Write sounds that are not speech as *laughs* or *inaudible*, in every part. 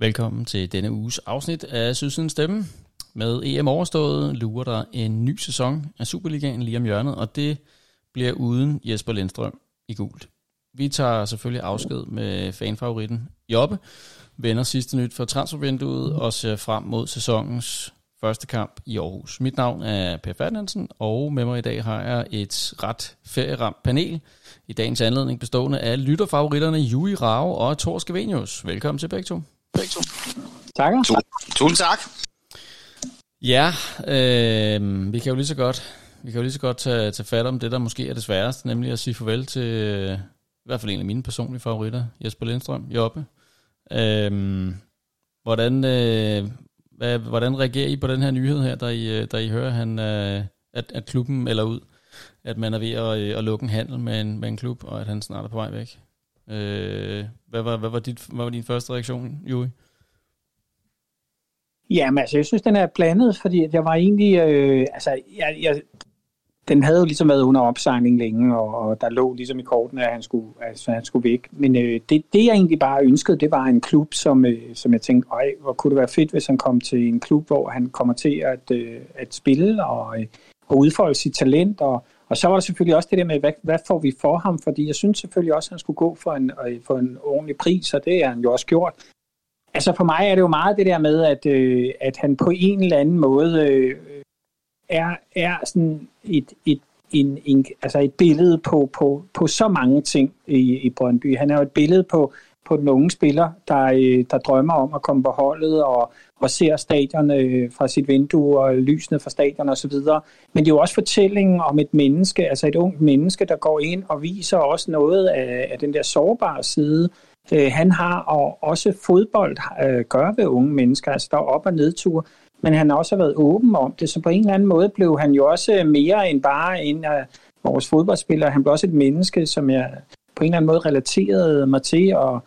Velkommen til denne uges afsnit af Sydsidens Stemme. Med EM overstået lurer der en ny sæson af Superligaen lige om hjørnet, og det bliver uden Jesper Lindstrøm i gult. Vi tager selvfølgelig afsked med fanfavoritten Jobbe, vender sidste nyt for transfervinduet og ser frem mod sæsonens første kamp i Aarhus. Mit navn er Per Ferdinandsen, og med mig i dag har jeg et ret ferieramt panel. I dagens anledning bestående af lytterfavoritterne Jui Rao og Thor Skavenius. Velkommen til begge to. Begge to. Tak. Tusind tak. Ja, øh, vi kan jo lige så godt, vi kan jo lige så godt tage, tage fat om det, der måske er det sværeste, nemlig at sige farvel til øh, i hvert fald en af mine personlige favoritter, Jesper Lindstrøm, Jobbe. Øh, hvordan, øh, hvad, hvordan reagerer I på den her nyhed her, der I, der I hører, han, øh, at, at klubben melder ud, at man er ved at, øh, at lukke en handel med en, med en klub, og at han snart er på vej væk? Øh, hvad, var, hvad, var dit, hvad var din første reaktion, Juri? Jamen altså, jeg synes, den er blandet, fordi jeg var egentlig, øh, altså, jeg, jeg, den havde jo ligesom været under opsejling længe, og, og der lå ligesom i korten, at han skulle, altså, han skulle væk. Men øh, det, det, jeg egentlig bare ønskede, det var en klub, som, øh, som jeg tænkte, øj, hvor kunne det være fedt, hvis han kom til en klub, hvor han kommer til at, øh, at spille og, øh, og udfolde sit talent. Og, og så var der selvfølgelig også det der med, hvad, hvad får vi for ham? Fordi jeg synes selvfølgelig også, at han skulle gå for en, øh, for en ordentlig pris, og det er han jo også gjort. Altså for mig er det jo meget det der med, at, øh, at han på en eller anden måde øh, er, er sådan et, et, en, en, altså et billede på, på, på så mange ting i, i Brøndby. Han er jo et billede på, på den unge spiller, der, øh, der drømmer om at komme på holdet og, og ser stadion øh, fra sit vindue og lysene fra stadion osv. Men det er jo også fortællingen om et menneske, altså et ungt menneske, der går ind og viser også noget af, af den der sårbare side, øh, han har, og også fodbold øh, gør ved unge mennesker, altså der er op- og nedtur, men han har også været åben om det, så på en eller anden måde blev han jo også mere end bare en af vores fodboldspillere. Han blev også et menneske, som jeg på en eller anden måde relaterede mig til, og,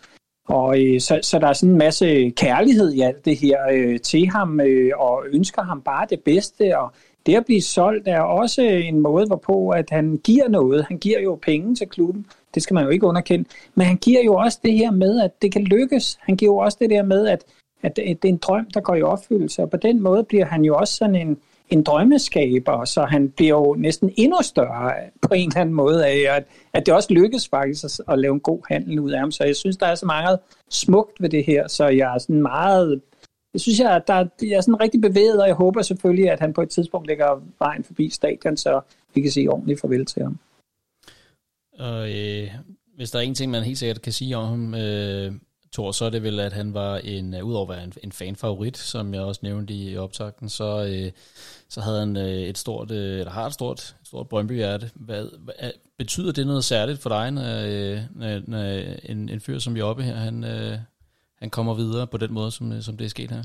og øh, så, så der er sådan en masse kærlighed i alt det her øh, til ham, øh, og ønsker ham bare det bedste, og det at blive solgt er også en måde, hvorpå at han giver noget. Han giver jo penge til klubben, det skal man jo ikke underkende. Men han giver jo også det her med, at det kan lykkes. Han giver jo også det der med, at, at det er en drøm, der går i opfyldelse. Og på den måde bliver han jo også sådan en, en drømmeskaber, så han bliver jo næsten endnu større på en eller anden måde af, at, at det også lykkes faktisk at, at lave en god handel ud af ham. Så jeg synes, der er så meget smukt ved det her, så jeg er sådan meget... Jeg synes, jeg, der, jeg er sådan rigtig bevæget, og jeg håber selvfølgelig, at han på et tidspunkt lægger vejen forbi stadion, så vi kan sige ordentligt farvel til ham. Og øh, hvis der er en ting, man helt sikkert kan sige om ham, øh, Thor, så er det vel, at han var en, øh, udover at være en, en fanfavorit, som jeg også nævnte i optakten, så, øh, så havde han øh, et stort, øh, eller har et stort, et stort Brøndby-hjerte. Hvad, hvad, betyder det noget særligt for dig, når, øh, når, når en, en fyr som Jobbe her, han, øh, han kommer videre på den måde, som, øh, som det er sket her?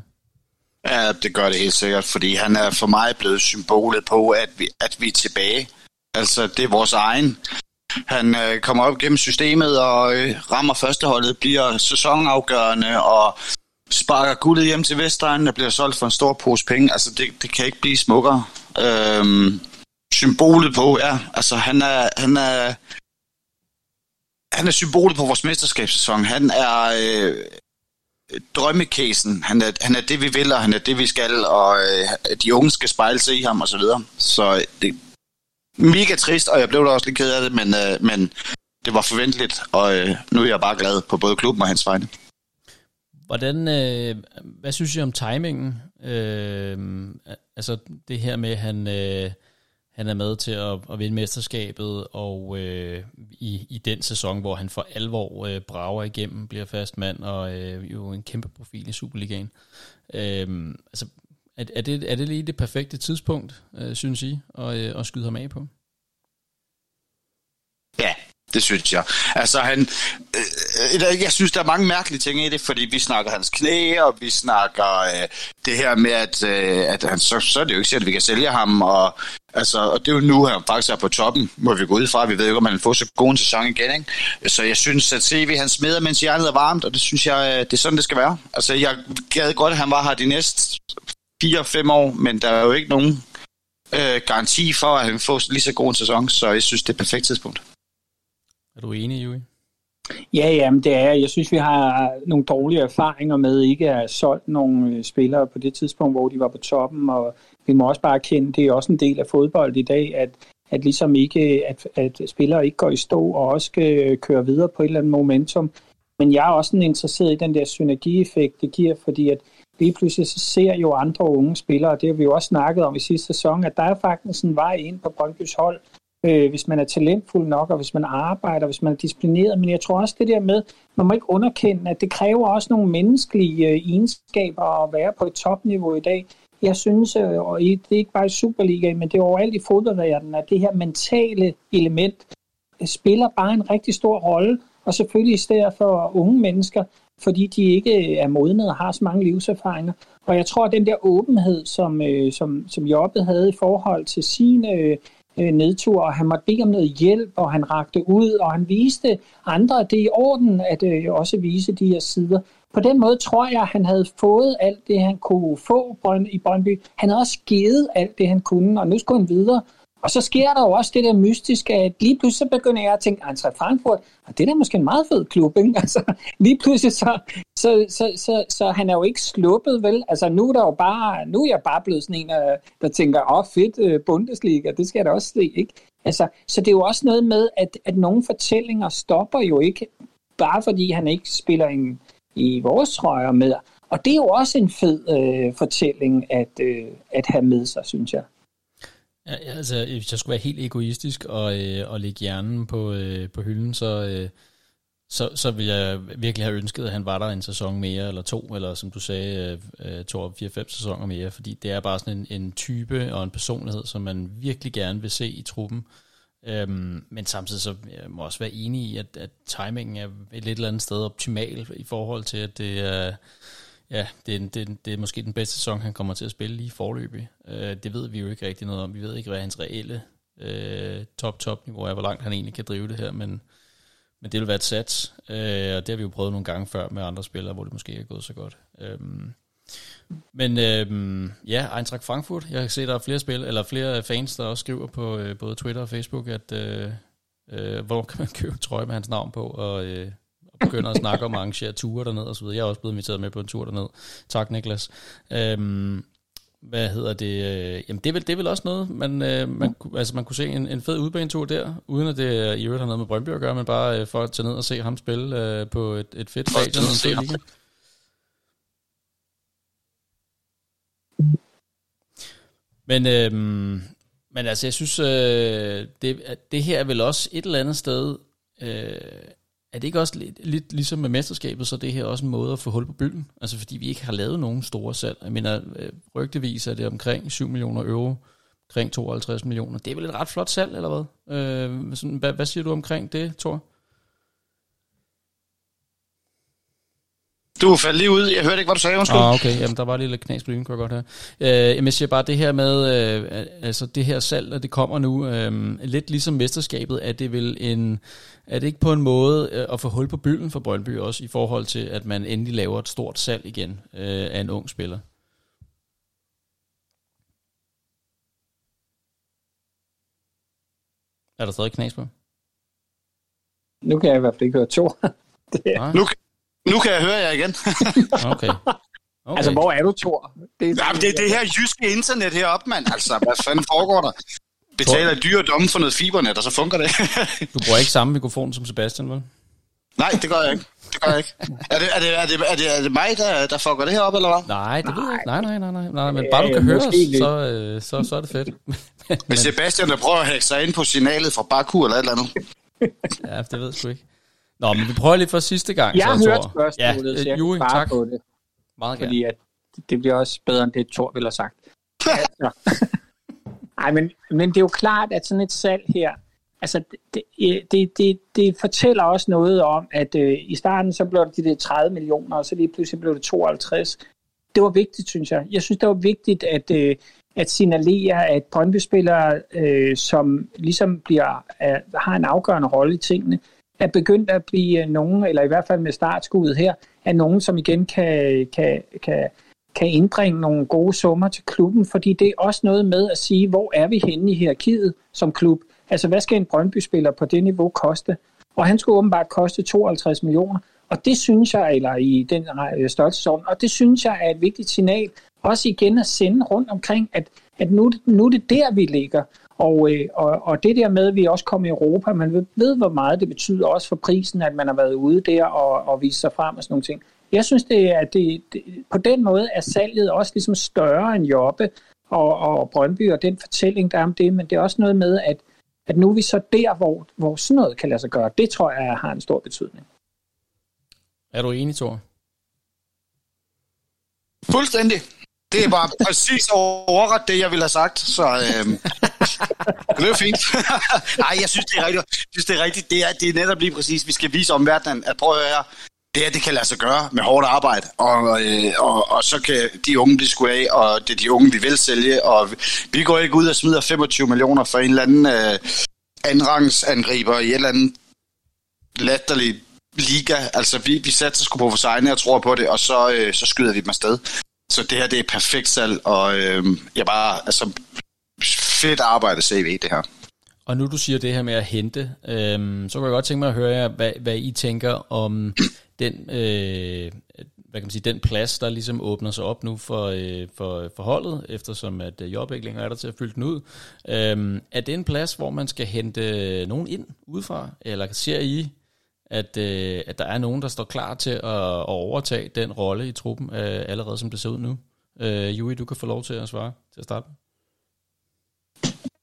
Ja, det gør det helt sikkert, fordi han er for mig blevet symbolet på, at vi, at vi er tilbage. Altså, det er vores egen. Han øh, kommer op gennem systemet og øh, rammer førsteholdet, bliver sæsonafgørende og sparker guldet hjem til Vestegnen og bliver solgt for en stor pose penge. Altså, det, det kan ikke blive smukkere. Øhm, symbolet på, ja. Altså, han er, han er, han er symbolet på vores mesterskabssæson. Han er øh, drømmekæsen. Han er, han er det, vi vil, og han er det, vi skal, og øh, de unge skal spejle sig i ham, og så videre. Så øh, det, mega trist, og jeg blev da også lidt ked af det, men, øh, men det var forventeligt, og øh, nu er jeg bare glad på både klubben og hans vegne. Hvordan, øh, hvad synes I om timingen? Øh, altså det her med, at han, øh, han er med til at, at vinde mesterskabet, og øh, i, i den sæson, hvor han for alvor øh, brager igennem, bliver fast mand, og øh, jo en kæmpe profil i Superligaen. Øh, altså er, er, det, er det lige det perfekte tidspunkt, øh, synes I, at, øh, at skyde ham af på? Ja, det synes jeg. Altså han, øh, øh, jeg synes, der er mange mærkelige ting i det, fordi vi snakker hans knæ, og vi snakker øh, det her med, at, øh, at han, så, så er det jo ikke sikkert, at vi kan sælge ham, og, altså, og det er jo nu, han faktisk er på toppen, må vi gå ud fra. Vi ved jo ikke, om han får så god en sæson igen. Ikke? Så jeg synes, at CV han smider, mens hjernet er varmt, og det synes jeg, øh, det er sådan, det skal være. Altså, jeg gad godt, at han var her de næste 4-5 år, men der er jo ikke nogen øh, garanti for, at han får lige så god en sæson, så jeg synes, det er et perfekt tidspunkt. Er du enig, Jui? Ja, jamen det er. Jeg synes, vi har nogle dårlige erfaringer med ikke at have solgt nogle øh, spillere på det tidspunkt, hvor de var på toppen, og vi må også bare kende, det er også en del af fodbold i dag, at, at ligesom ikke, at, at spillere ikke går i stå og også skal køre videre på et eller andet momentum. Men jeg er også interesseret i den der synergieffekt, det giver, fordi at lige pludselig så ser jo andre unge spillere, og det har vi jo også snakket om i sidste sæson, at der er faktisk en vej ind på Brøndby's hold, øh, hvis man er talentfuld nok, og hvis man arbejder, hvis man er disciplineret. Men jeg tror også det der med, man må ikke underkende, at det kræver også nogle menneskelige øh, egenskaber at være på et topniveau i dag. Jeg synes, øh, og det er ikke bare i Superligaen, men det er overalt i fodboldverdenen, at det her mentale element spiller bare en rigtig stor rolle, og selvfølgelig i stedet for unge mennesker, fordi de ikke øh, er modne og har så mange livserfaringer. Og jeg tror, at den der åbenhed, som, øh, som, som Jobbe havde i forhold til sin øh, øh, nedtur, og han måtte bede om noget hjælp, og han rakte ud, og han viste andre, at det er i orden at øh, også vise de her sider. På den måde tror jeg, at han havde fået alt det, han kunne få i Brøndby. Han havde også givet alt det, han kunne, og nu skulle han videre. Og så sker der jo også det der mystiske, at lige pludselig så begynder jeg at tænke, Eintracht Frankfurt, og det er da måske en meget fed klub, ikke? *laughs* Altså, lige pludselig så, så, så, så, så han er jo ikke sluppet, vel? Altså, nu er der jo bare, nu er jeg bare blevet sådan en, øh, der tænker, åh, oh, fedt, øh, Bundesliga, det skal jeg da også se, ikke? Altså, så det er jo også noget med, at, at nogle fortællinger stopper jo ikke, bare fordi han ikke spiller en, i vores trøjer med. Og det er jo også en fed øh, fortælling at, øh, at have med sig, synes jeg. Ja, altså, hvis jeg skulle være helt egoistisk og, øh, og lægge hjernen på, øh, på hylden, så, øh, så, så ville jeg virkelig have ønsket, at han var der en sæson mere, eller to, eller som du sagde, øh, øh to, fire, fem sæsoner mere, fordi det er bare sådan en, en type og en personlighed, som man virkelig gerne vil se i truppen. Øhm, men samtidig så jeg må jeg også være enig i, at, at timingen er et lidt eller andet sted optimal i forhold til, at det er... Ja, det er, det, det er måske den bedste sæson, han kommer til at spille lige forløbig. Øh, det ved vi jo ikke rigtig noget om. Vi ved ikke, hvad hans reelle øh, top-top-niveau er, hvor langt han egentlig kan drive det her, men, men det vil være et sats, øh, og det har vi jo prøvet nogle gange før med andre spillere, hvor det måske ikke er gået så godt. Øh, men øh, ja, Eintracht Frankfurt, jeg kan se, der er flere spil, eller flere fans, der også skriver på øh, både Twitter og Facebook, at øh, øh, hvor kan man købe trøje med hans navn på, og øh, begynder at snakke om at arrangere ture derned og så videre. Jeg er også blevet inviteret med på en tur derned. Tak, Niklas. Øhm, hvad hedder det? Øh, jamen, det er vel, det er vel også noget, man, øh, man, altså, man kunne se en, en fed udbanetur der, uden at det i øvrigt har noget med Brøndby at gøre, men bare øh, for at tage ned og se ham spille øh, på et, et fedt stadion. Og Men, øhm, men altså, jeg synes, øh, det, det her er vel også et eller andet sted øh, er det ikke også lidt, lidt ligesom med mesterskabet, så det her også en måde at få hul på bylden? Altså fordi vi ikke har lavet nogen store salg. Jeg mener, øh, rygtevis er det omkring 7 millioner euro, omkring 52 millioner. Det er vel et ret flot salg, eller hvad? Øh, sådan, hvad, hvad siger du omkring det, Thor? Du faldt lige ud. Jeg hørte ikke, hvad du sagde. Undskyld. Ah, okay. Jamen, der var lige lidt knas på lyden, kunne jeg godt have. Øh, jeg siger bare det her med, øh, altså det her salg, og det kommer nu, øh, lidt ligesom mesterskabet, at det vil en, er det ikke på en måde øh, at få hul på bylden for Brøndby også, i forhold til, at man endelig laver et stort salg igen øh, af en ung spiller? Er der stadig knas på? Nu kan jeg i hvert fald ikke høre to. *laughs* nu, nu kan jeg høre jer igen. *laughs* okay. Okay. Altså, hvor er du, Thor? Det er, Jamen, det er det her jyske internet heroppe, mand. Altså, hvad fanden foregår der? Betaler dyre domme for noget fibernet, og så fungerer det. *laughs* du bruger ikke samme mikrofon som Sebastian, vel? Nej, det gør jeg ikke. Det gør jeg ikke. Er det, er det, er det, er det, er det mig, der, der fucker det her op, eller hvad? Nej, det ved jeg ikke. Nej, nej, nej, nej. nej men bare du kan høre os, så, øh, så, så er det fedt. *laughs* men Sebastian, der prøver at hacke sig ind på signalet fra Baku eller et eller andet. ja, det ved jeg sgu ikke. Nå, men vi prøver lige for sidste gang. Jeg har hørt spørgsmålet, ja, så jeg Juri, tak. på det. Meget fordi at det bliver også bedre, end det Thor ville have sagt. *laughs* altså. *laughs* Ej, men, men det er jo klart, at sådan et salg her, altså det, det, det, det fortæller også noget om, at øh, i starten så blev det de 30 millioner, og så lige pludselig blev det 52. Det var vigtigt, synes jeg. Jeg synes, det var vigtigt, at, øh, at signalere, at Brøndby-spillere, øh, som ligesom bliver, øh, har en afgørende rolle i tingene, er begyndt at blive øh, nogen, eller i hvert fald med startskuddet her, er nogen, som igen kan, kan, kan, kan indbringe nogle gode summer til klubben, fordi det er også noget med at sige, hvor er vi henne i hierarkiet som klub? Altså, hvad skal en Brøndby-spiller på det niveau koste? og han skulle åbenbart koste 52 millioner. Og det synes jeg, eller i den øh, størrelsesorden, og det synes jeg er et vigtigt signal, også igen at sende rundt omkring, at, at nu, nu er det der, vi ligger. Og, øh, og, og det der med, at vi også kommer i Europa, man ved, hvor meget det betyder også for prisen, at man har været ude der og, og vist sig frem og sådan nogle ting. Jeg synes, det er, det, det, på den måde er salget også ligesom større end Jobbe og, og Brøndby og den fortælling, der er om det, men det er også noget med, at, at nu er vi så der, hvor, hvor sådan noget kan lade sig gøre. Det tror jeg har en stor betydning. Er du enig, Thor? Fuldstændig. Det er bare præcis overret det, jeg ville have sagt, så øhm, det er fint. *laughs* Nej, jeg synes, det er rigtigt. Jeg synes, det er rigtigt. Det er, det er netop lige præcis, vi skal vise omverdenen, at prøv at høre, det her, det kan lade sig gøre med hårdt arbejde, og, øh, og, og så kan de unge blive skudt af, og det er de unge, vi vil sælge, og vi går ikke ud og smider 25 millioner for en eller anden øh, andrangsangriber i et eller andet latterligt liga. Altså, vi, vi satser sgu på vores egne og tror på det, og så, øh, så skyder vi dem afsted. Så det her, det er perfekt salg, og øh, jeg bare, altså, fedt arbejde CV, det her. Og nu du siger det her med at hente, øh, så kan jeg godt tænke mig at høre jer, hvad, hvad I tænker om den, øh, hvad kan man sige, den plads, der ligesom åbner sig op nu for, øh, for, for holdet, eftersom at øh, Job ikke længere er der til at fylde den ud. Øh, er det en plads, hvor man skal hente nogen ind udefra, eller ser I, at, øh, at der er nogen, der står klar til at, at overtage den rolle i truppen, øh, allerede som det ser ud nu? Øh, Jui, du kan få lov til at svare til at starte.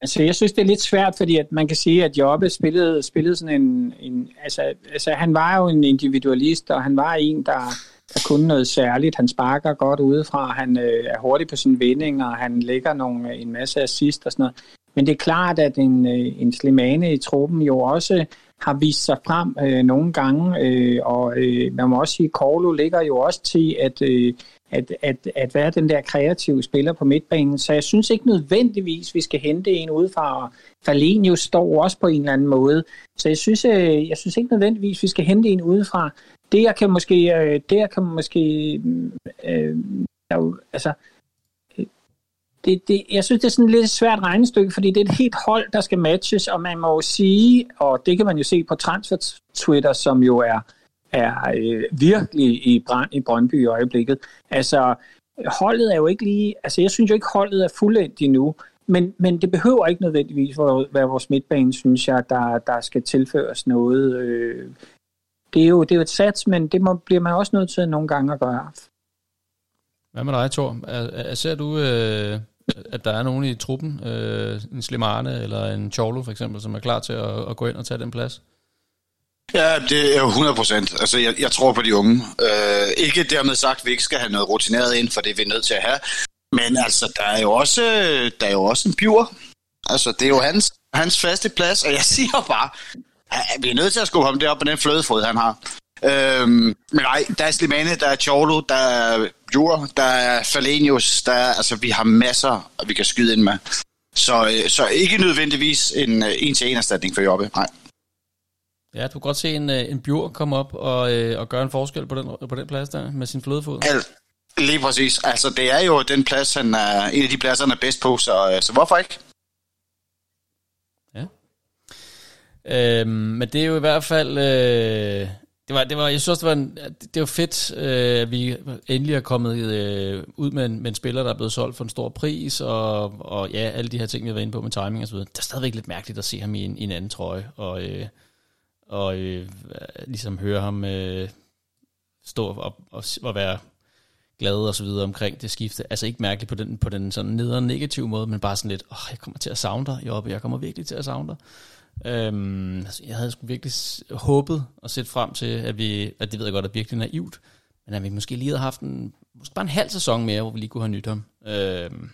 Altså, jeg synes, det er lidt svært, fordi at man kan sige, at Jobbe spillede, spillede sådan en... en altså, altså, han var jo en individualist, og han var en, der, der kunne noget særligt. Han sparker godt udefra, han øh, er hurtig på sine vendinger, han lægger nogle, øh, en masse assist og sådan noget. Men det er klart, at en, øh, en Slimane i truppen jo også har vist sig frem øh, nogle gange, øh, og øh, man må også sige, at Korlo ligger jo også til at, øh, at, at, at være den der kreative spiller på midtbanen, så jeg synes ikke nødvendigvis, vi skal hente en udefra, Falenius står også på en eller anden måde, så jeg synes, øh, jeg synes ikke nødvendigvis, vi skal hente en udefra. Det jeg kan måske, øh, det jeg kan måske, mm, øh, altså, det, det, jeg synes, det er sådan et lidt svært regnestykke, fordi det er et helt hold, der skal matches, og man må jo sige, og det kan man jo se på transfer Twitter, som jo er, er øh, virkelig i brand i Brøndby i øjeblikket. Altså, holdet er jo ikke lige, altså jeg synes jo ikke, holdet er fuldendt endnu, men, men det behøver ikke nødvendigvis være vores midtbane, synes jeg, der, der skal tilføres noget. Øh, det er jo, det er jo et sats, men det må, bliver man også nødt til nogle gange at gøre. Hvad med dig, Thor? Er, er, ser du, øh, at der er nogen i truppen, øh, en Slimane eller en Cholo for eksempel, som er klar til at, at gå ind og tage den plads? Ja, det er jo 100 procent. Altså, jeg, jeg tror på de unge. Øh, ikke dermed sagt, at vi ikke skal have noget rutineret ind, for det er vi nødt til at have. Men altså, der er jo også, der er jo også en pure. Altså, det er jo hans, hans faste plads, og jeg *laughs* siger bare, at vi er nødt til at skubbe ham derop på den flødefod, han har. Øhm, men nej, der er Slimane, der er Cholo, der er Jur, der er Falenius, der er, altså vi har masser, vi kan skyde ind med. Så, øh, så ikke nødvendigvis en øh, en-til-en erstatning for Jobbe, nej. Ja, du kan godt se en, øh, en Bjur komme op og, og gøre en forskel på den, på den plads der med sin flødefod. Alt. Lige præcis. Altså, det er jo den plads, han er, en af de pladser, han er bedst på, så, så hvorfor ikke? Ja. Øhm, men det er jo i hvert fald... Øh, det var, det var, jeg synes det var, en, det var fedt, øh, at vi endelig er kommet øh, ud med en, med en spiller, der er blevet solgt for en stor pris, og, og ja, alle de her ting, vi har været inde på med timing og så videre. Det er stadigvæk lidt mærkeligt at se ham i en, i en anden trøje, og, øh, og øh, ligesom høre ham øh, stå og, og, og være glad og så videre omkring det skifte. Altså ikke mærkeligt på den, på den sådan nederen negative måde, men bare sådan lidt, åh, jeg kommer til at savne dig, Jobbe, jeg kommer virkelig til at savne dig. Øhm, altså, jeg havde sgu virkelig håbet og set frem til, at vi, at det ved jeg godt er virkelig naivt, men at vi måske lige havde haft en, måske bare en halv sæson mere, hvor vi lige kunne have nyt ham. Øhm,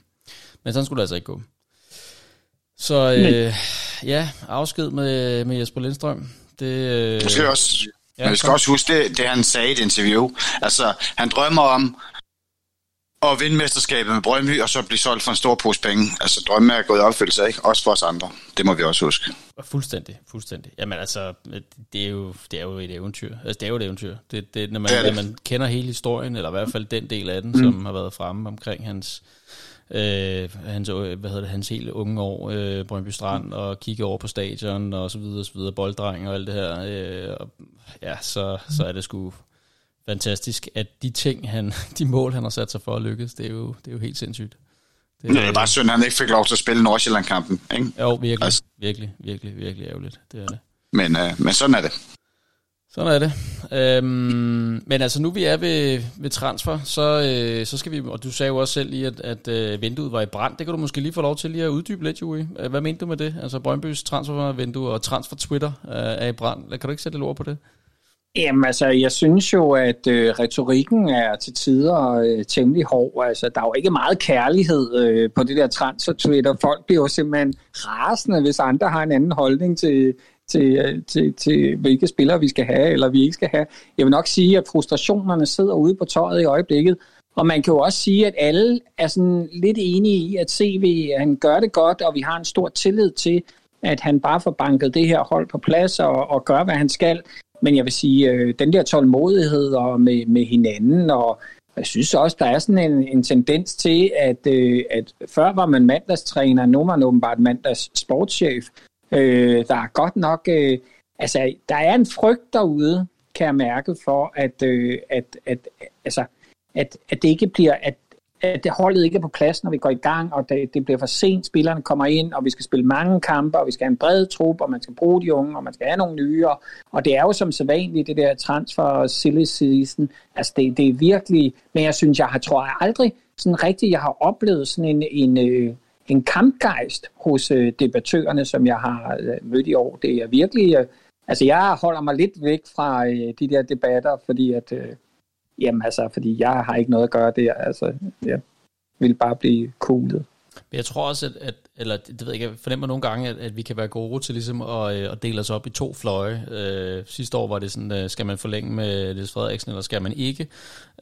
men sådan skulle det altså ikke gå. Så øh, ja, afsked med, med Jesper Lindstrøm. Det, øh, måske også, ja, men vi skal også huske det, det, han sagde i et interview. Altså, han drømmer om og vinde mesterskabet med Brøndby, og så blive solgt for en stor pose penge. Altså drømme er gået i opfyldelse, ikke? Også for os andre. Det må vi også huske. Fuldstændig, fuldstændig. Jamen altså, det er jo, det er jo et eventyr. Altså, det er jo et eventyr. Det, det, når, man, det det. når man kender hele historien, eller i hvert fald den del af den, mm. som har været fremme omkring hans øh, hans, øh, hvad hedder det, hans helt unge år, øh, Brøndby Strand, og kigge over på stadion, og så videre, så videre, bolddreng og alt det her. Øh, og, ja, så, så er det sgu fantastisk, at de ting, han, *laughs* de mål, han har sat sig for at lykkes, det er jo, det er jo helt sindssygt. Det, det er bare synd, at han ikke fik lov til at spille Nordsjælland-kampen, ikke? Jo, virkelig, altså. virkelig, virkelig, virkelig ærgerligt. Det er det. Men, øh, men sådan er det. Sådan er det. Øhm, men altså nu vi er ved, ved transfer, så, øh, så skal vi, og du sagde jo også selv lige, at, at øh, vinduet var i brand. Det kan du måske lige få lov til lige at uddybe lidt, Joey. Hvad mente du med det? Altså Brøndbys transfervindue og transfer Twitter øh, er i brand. Kan du ikke sætte lidt ord på det? Jamen altså, jeg synes jo, at øh, retorikken er til tider øh, temmelig hård. Altså, der er jo ikke meget kærlighed øh, på det der transfer-Twitter. Folk bliver jo simpelthen rasende, hvis andre har en anden holdning til, til, til, til, til, hvilke spillere vi skal have, eller vi ikke skal have. Jeg vil nok sige, at frustrationerne sidder ude på tøjet i øjeblikket. Og man kan jo også sige, at alle er sådan lidt enige i, at CV han gør det godt, og vi har en stor tillid til, at han bare får banket det her hold på plads og, og gør, hvad han skal. Men jeg vil sige, øh, den der tålmodighed og med, med hinanden, og jeg synes også, der er sådan en, en tendens til, at, øh, at før var man mandagstræner, nu er man åbenbart mandags sportschef. Øh, der er godt nok, øh, altså der er en frygt derude, kan jeg mærke for, at, øh, at, at, altså, at, at det ikke bliver, at at det holdet ikke er på plads, når vi går i gang, og det, det bliver for sent, spillerne kommer ind, og vi skal spille mange kampe, og vi skal have en bred trup, og man skal bruge de unge, og man skal have nogle nye, og, og det er jo som så vanligt, det der transfer silly season, altså det, det er virkelig, men jeg synes, jeg har, tror jeg aldrig sådan rigtigt, jeg har oplevet sådan en, en, øh, en kampgejst hos øh, debattørerne, som jeg har øh, mødt i år. Det er virkelig, altså jeg holder mig lidt væk fra de der debatter, fordi at, Jamen altså, fordi jeg har ikke noget at gøre der. Altså, jeg vil bare blive coolet. Men jeg tror også, at, at eller det ved jeg ikke, jeg fornemmer nogle gange, at, at vi kan være gode til ligesom at, øh, at dele os op i to fløje. Øh, sidste år var det sådan, øh, skal man forlænge med Niels Frederiksen, eller skal man ikke?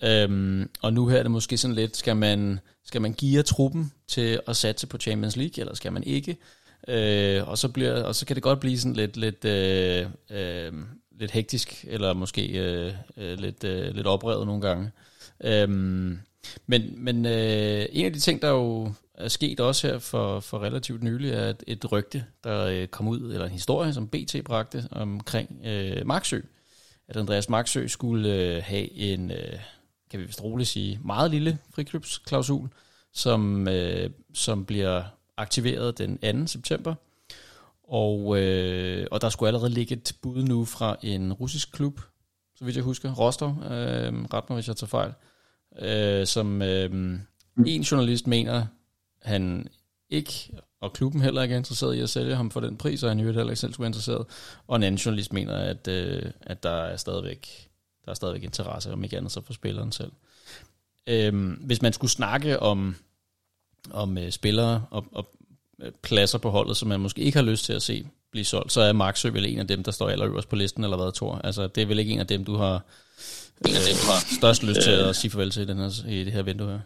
Øhm, og nu her er det måske sådan lidt, skal man, skal man give truppen til at satse på Champions League, eller skal man ikke? Øh, og, så bliver, og så kan det godt blive sådan lidt, lidt øh, øh, lidt hektisk, eller måske øh, øh, lidt, øh, lidt oprevet nogle gange. Øhm, men men øh, en af de ting, der jo er sket også her for, for relativt nylig, er et, et rygte, der øh, kom ud, eller en historie, som BT bragte omkring øh, Marksø. At Andreas Marksø skulle øh, have en, øh, kan vi vist roligt sige, meget lille frikøbsklausul, som, øh, som bliver aktiveret den 2. september – og, øh, og der skulle allerede ligge et bud nu fra en russisk klub, så vidt jeg husker, Rostov, øh, ret mig hvis jeg tager fejl, øh, som øh, en journalist mener, han ikke, og klubben heller ikke er interesseret i at sælge ham for den pris, og han jo heller ikke selv skulle være interesseret, og en anden journalist mener, at, øh, at der er stadigvæk der er stadigvæk interesse, om ikke andet så for spilleren selv. Øh, hvis man skulle snakke om, om øh, spillere og, og pladser på holdet, som man måske ikke har lyst til at se blive solgt, så er Marksø vel en af dem, der står allerøverst på listen, eller hvad, Thor? Altså, det er vel ikke en af dem, du har, øh, har størst lyst til at sige farvel til i, den her, i det her vindue her?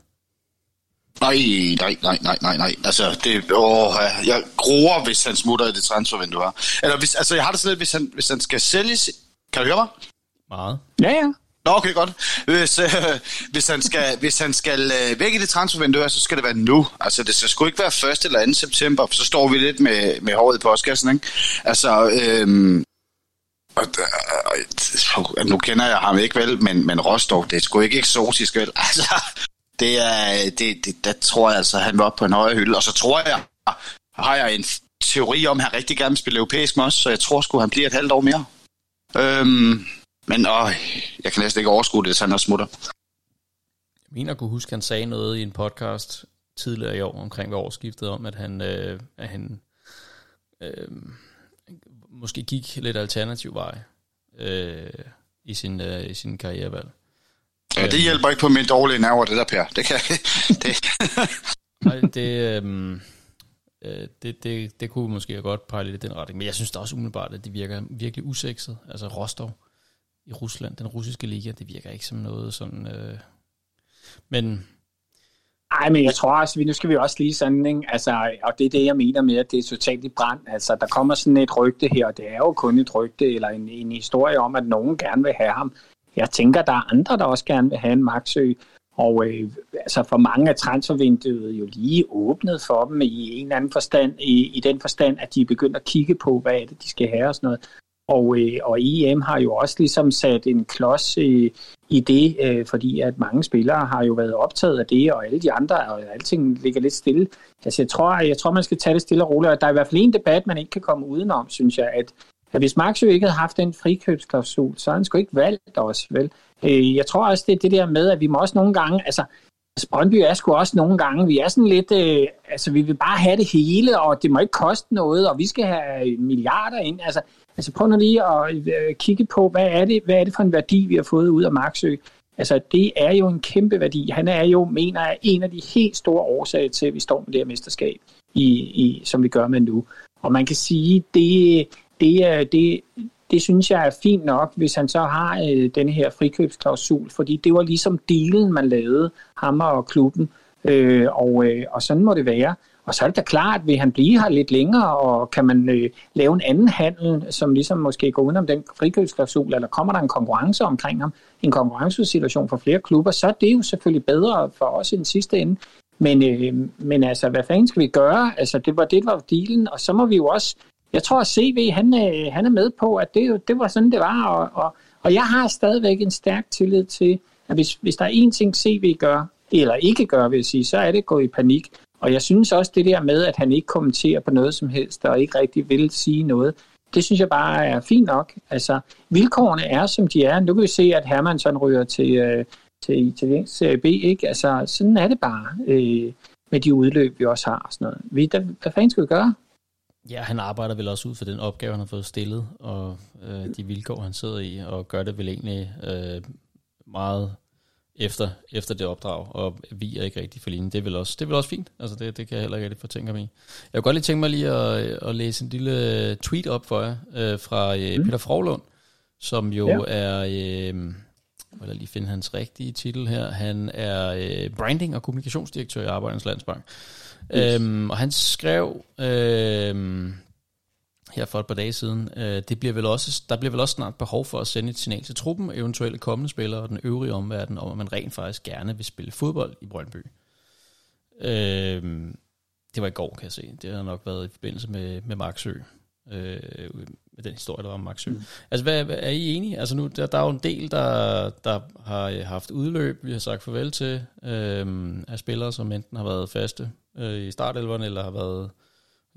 Nej, nej, nej, nej, nej, nej. Altså, det, åh, jeg gruer, hvis han smutter i det transfervindue her. Eller hvis, altså, jeg har det sådan lidt, hvis han, hvis han skal sælges... Kan du høre mig? Meget. Ja, ja. Nå, okay, godt. Hvis, øh, hvis han skal, hvis han skal øh, væk i det transfervindue, så skal det være nu. Altså, det skal sgu ikke være 1. eller 2. september, for så står vi lidt med, med håret i postkassen, ikke? Altså, øhm, øh, og, øh, og, nu kender jeg ham ikke vel, men, men Rostov, det er sgu ikke eksotisk vel. *laughs* Altså, det er, det, det, der tror jeg altså, han var oppe på en højere hylde. Og så tror jeg, har jeg en teori om, at han rigtig gerne vil spille europæisk med os, så jeg tror sgu, han bliver et halvt år mere. Øhm, men åh, jeg kan næsten ikke overskue det, hvis han er smutter. Jeg mener at kunne huske, at han sagde noget i en podcast tidligere i år omkring ved årsskiftet om, at han, øh, at han øh, måske gik lidt alternativ vej øh, i, sin, øh, i sin karrierevalg. Ja, det hjælper ikke på min dårlige nerver, det der, Per. Det kan *laughs* det. Nej, det, øh, det, det, det kunne måske godt pege lidt i den retning. Men jeg synes da også umiddelbart, at det virker virkelig usekset. Altså Rostov i Rusland, den russiske liga, det virker ikke som noget sådan... Øh, men... Nej, men jeg tror også, nu skal vi også lige sådan, ikke? Altså, og det er det, jeg mener med, at det er totalt i brand. Altså, der kommer sådan et rygte her, og det er jo kun et rygte, eller en, en historie om, at nogen gerne vil have ham. Jeg tænker, der er andre, der også gerne vil have en Maxø. Og øh, altså for mange er transfervinduet jo lige åbnet for dem i en eller anden forstand, i, i den forstand, at de er begyndt at kigge på, hvad er det, de skal have og sådan noget. Og, øh, og EM har jo også ligesom sat en klods øh, i det, øh, fordi at mange spillere har jo været optaget af det, og alle de andre, og alting ligger lidt stille. Altså jeg tror, jeg tror man skal tage det stille og roligt, og der er i hvert fald en debat, man ikke kan komme udenom, synes jeg, at, at hvis Maxø ikke havde haft den frikøbsklausul, så havde han sgu ikke valgt os, vel? Øh, jeg tror også, det er det der med, at vi må også nogle gange, altså Altså, Brøndby er sgu også nogle gange, vi er sådan lidt, øh, altså vi vil bare have det hele, og det må ikke koste noget, og vi skal have milliarder ind. Altså, altså prøv nu lige at øh, kigge på, hvad er, det, hvad er det for en værdi, vi har fået ud af Maxø? Altså, det er jo en kæmpe værdi. Han er jo, mener jeg, en af de helt store årsager til, at vi står med det her mesterskab, i, i, som vi gør med nu. Og man kan sige, det, det, det, det synes jeg er fint nok, hvis han så har øh, denne her frikøbsklausul, fordi det var ligesom dealen, man lavede, ham og klubben, øh, og, øh, og sådan må det være. Og så er det da klart, at vil han blive her lidt længere, og kan man øh, lave en anden handel, som ligesom måske går udenom den frikøbsklausul, eller kommer der en konkurrence omkring ham, en konkurrencesituation for flere klubber, så er det jo selvfølgelig bedre for os i den sidste ende. Men, øh, men altså, hvad fanden skal vi gøre? Altså, det var det, var dealen, og så må vi jo også jeg tror, at CV han, øh, han er med på, at det, det var sådan, det var. Og, og, og jeg har stadigvæk en stærk tillid til, at hvis, hvis der er én ting, CV gør, eller ikke gør, vil jeg sige, så er det gå i panik. Og jeg synes også det der med, at han ikke kommenterer på noget som helst, og ikke rigtig vil sige noget, det synes jeg bare er fint nok. Altså, vilkårene er, som de er. Nu kan vi se, at Hermansson ryger til, øh, til italiensk Serie B, ikke? Altså, sådan er det bare øh, med de udløb, vi også har og sådan noget. Vi, der, hvad fanden skal vi gøre? Ja, han arbejder vel også ud for den opgave, han har fået stillet, og øh, de vilkår, han sidder i, og gør det vel egentlig øh, meget efter, efter det opdrag, og vi er ikke rigtig for linjen. Det er vel også, det er vel også fint. Altså det, det kan jeg heller ikke rigtig få tænke mig i. Jeg kunne godt lige tænke mig lige at, at læse en lille tweet op for jer øh, fra øh, mm. Peter Froglund, som jo ja. er... Øh, jeg vil lige finde hans rigtige titel her. Han er øh, branding- og kommunikationsdirektør i Arbejdernes Landsbank. Yes. Øhm, og han skrev øhm, her for et par dage siden, øh, det bliver vel også, der bliver vel også snart behov for at sende et signal til truppen, eventuelle kommende spillere og den øvrige omverden, om at man rent faktisk gerne vil spille fodbold i Brøndby. Øhm, det var i går, kan jeg se. Det har nok været i forbindelse med, med Marksø. Øh, med den historie, der var om Max Mm. Altså, hvad, hvad, er I enige? Altså nu, der, der er jo en del, der, der har haft udløb, vi har sagt farvel til, øh, af spillere, som enten har været faste øh, i startelverne, eller har været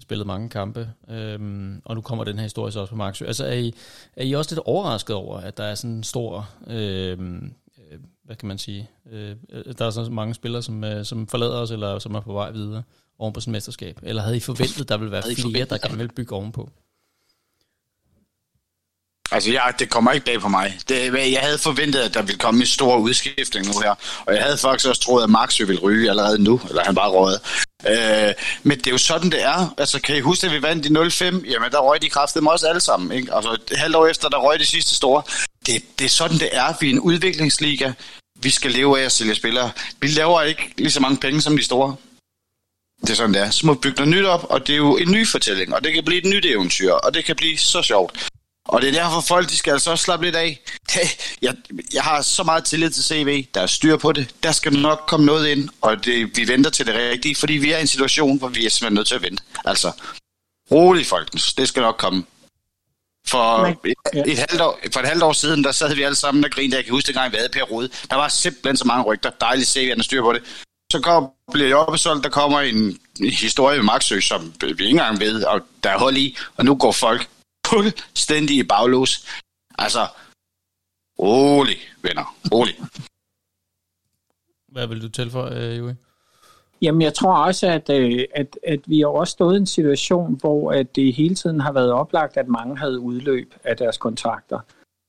spillet mange kampe. Øhm, og nu kommer den her historie så også på Maxø. Altså er I, er I også lidt overrasket over, at der er sådan en stor, øhm, øh, hvad kan man sige, øh, der er så mange spillere, som, øh, som forlader os, eller som er på vej videre oven på sådan mesterskab? Eller havde I forventet, der ville være flere, der gerne vil bygge ovenpå? Altså, ja, det kommer ikke bag på mig. Det, jeg havde forventet, at der ville komme en stor udskiftning nu her. Og jeg havde faktisk også troet, at Max ville ryge allerede nu, eller han bare røget. Øh, men det er jo sådan, det er. Altså, kan I huske, at vi vandt i 0-5? Jamen, der røg de kræftede mig også alle sammen. Ikke? Altså, et halvt år efter, der røg de sidste store. Det, det er sådan, det er. Vi er en udviklingsliga. Vi skal leve af at sælge spillere. Vi laver ikke lige så mange penge som de store. Det er sådan, det er. Så må vi bygge noget nyt op, og det er jo en ny fortælling, og det kan blive et nyt eventyr, og det kan blive så sjovt. Og det er derfor, folk de skal altså også slappe lidt af. Jeg, jeg har så meget tillid til CV, der er styr på det. Der skal nok komme noget ind, og det, vi venter til det rigtige, fordi vi er i en situation, hvor vi er simpelthen nødt til at vente. Altså, rolig folkens, det skal nok komme. For et, et, halvt år, for et halvt år siden, der sad vi alle sammen og grinede. Jeg kan huske, dengang vi havde Per Rode. Der var simpelthen så mange rygter. Dejligt se, at styr på det. Så kom, bliver jeg opbesolgt, der kommer en, en historie med Maxø, som vi ikke engang ved, og der er hold i, og nu går folk fuldstændig i baglås. Altså, rolig, venner, rolig. Hvad vil du tilføje, øh, Juri? Jamen, jeg tror også, at, øh, at, at vi har også stået i en situation, hvor at det hele tiden har været oplagt, at mange havde udløb af deres kontrakter.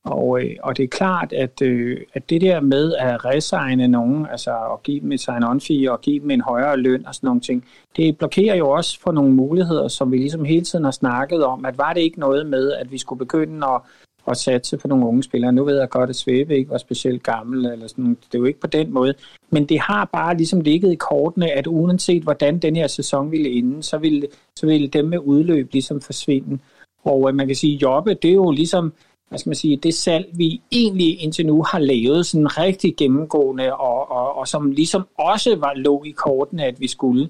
Og, øh, og det er klart, at, øh, at det der med at resigne nogen, altså at give dem et sign-on fee og give dem en højere løn og sådan nogle ting, det blokerer jo også for nogle muligheder, som vi ligesom hele tiden har snakket om, at var det ikke noget med, at vi skulle begynde at, at satse på nogle unge spillere. Nu ved jeg godt, at Svebe ikke var specielt gammel, eller sådan, det er jo ikke på den måde. Men det har bare ligesom ligget i kortene, at uanset hvordan den her sæson ville ende, så ville, så ville dem med udløb ligesom forsvinde. Og øh, man kan sige, at Jobbe, det er jo ligesom hvad skal man sige, det salg, vi egentlig indtil nu har lavet sådan rigtig gennemgående, og, og, og som ligesom også var lå i kortene, at vi skulle.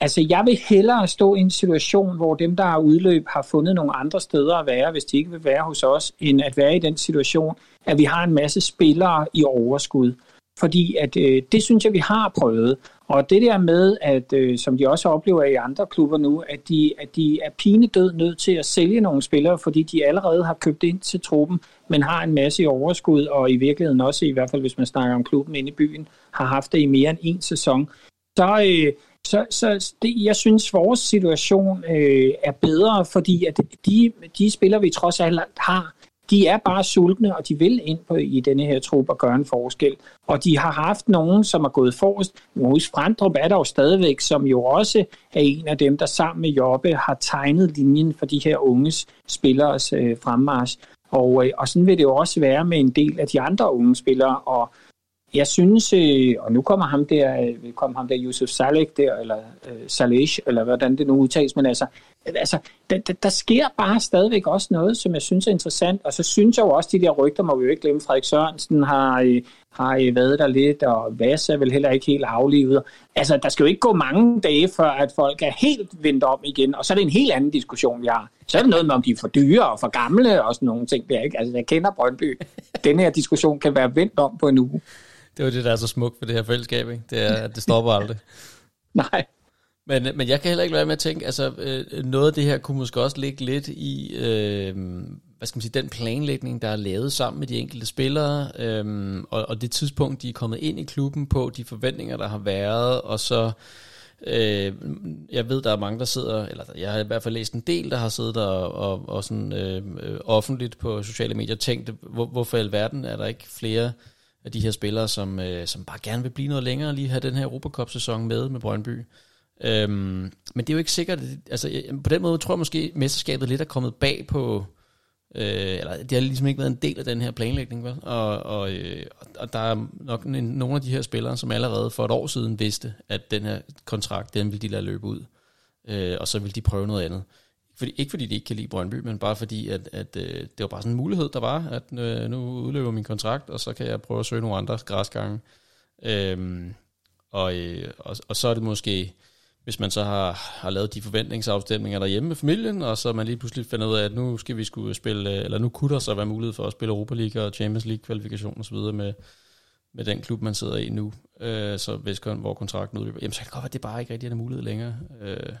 Altså, jeg vil hellere stå i en situation, hvor dem, der har udløb, har fundet nogle andre steder at være, hvis de ikke vil være hos os, end at være i den situation, at vi har en masse spillere i overskud. Fordi at, øh, det synes jeg, vi har prøvet. Og det der med, at øh, som de også oplever i andre klubber nu, at de, at de er pinedød nødt til at sælge nogle spillere, fordi de allerede har købt ind til truppen, men har en masse i overskud, og i virkeligheden også, i hvert fald hvis man snakker om klubben inde i byen, har haft det i mere end en sæson. Så, øh, så, så det, jeg synes, vores situation øh, er bedre, fordi at de, de spillere, vi trods alt har, de er bare sultne, og de vil ind på, i denne her trup og gøre en forskel. Og de har haft nogen, som er gået forrest. Hos Frandrup er der jo stadigvæk, som jo også er en af dem, der sammen med Jobbe har tegnet linjen for de her unges spillers øh, fremmarsch. Og, øh, og sådan vil det jo også være med en del af de andre unge spillere. Og jeg synes, øh, og nu kommer ham der, øh, kommer ham der Yusuf Saleh der, eller øh, Saleh, eller hvordan det nu udtales, men altså, altså der, der, der sker bare stadigvæk også noget, som jeg synes er interessant, og så synes jeg jo også, de der rygter, må vi jo ikke glemme, Frederik Sørensen har, øh, har øh, været der lidt, og Vas er vel heller ikke helt aflivet. Altså, der skal jo ikke gå mange dage, før at folk er helt vendt om igen, og så er det en helt anden diskussion, vi har. Så er det noget med, om de er for dyre og for gamle, og sådan nogle ting der, ikke? Altså, jeg kender Brøndby. *laughs* Den her diskussion kan være vendt om på en uge. Det er jo det, der er så smukt for det her fællesskab, ikke? Det er, det stopper aldrig. *laughs* Nej. Men, men jeg kan heller ikke være med at tænke, altså øh, noget af det her kunne måske også ligge lidt i, øh, hvad skal man sige, den planlægning, der er lavet sammen med de enkelte spillere, øh, og, og det tidspunkt, de er kommet ind i klubben på, de forventninger, der har været, og så, øh, jeg ved, der er mange, der sidder, eller jeg har i hvert fald læst en del, der har siddet der og, og, og sådan øh, offentligt på sociale medier tænkt, hvor, hvorfor i alverden er der ikke flere af de her spillere, som, øh, som bare gerne vil blive noget længere, og lige have den her Europacup-sæson med med Brøndby. Øhm, men det er jo ikke sikkert, altså på den måde tror jeg måske, at mesterskabet lidt er kommet bag på, øh, eller det har ligesom ikke været en del af den her planlægning, vel? Og, og, øh, og der er nok en, nogle af de her spillere, som allerede for et år siden vidste, at den her kontrakt, den vil de lade løbe ud, øh, og så vil de prøve noget andet. Fordi, ikke fordi de ikke kan lide Brøndby, men bare fordi, at, at øh, det var bare sådan en mulighed, der var, at øh, nu udløber min kontrakt, og så kan jeg prøve at søge nogle andre græsgange. Øhm, og, øh, og, og så er det måske, hvis man så har, har lavet de forventningsafstemninger derhjemme med familien, og så man lige pludselig finder ud af, at nu skal vi skulle spille, eller nu kunne der så være mulighed for at spille Europa League og Champions League kvalifikation og så videre med, med den klub, man sidder i nu, øh, så hvis, hvor kontrakten udløber, jamen så kan det godt være, at det bare ikke rigtig er en mulighed længere. Øh,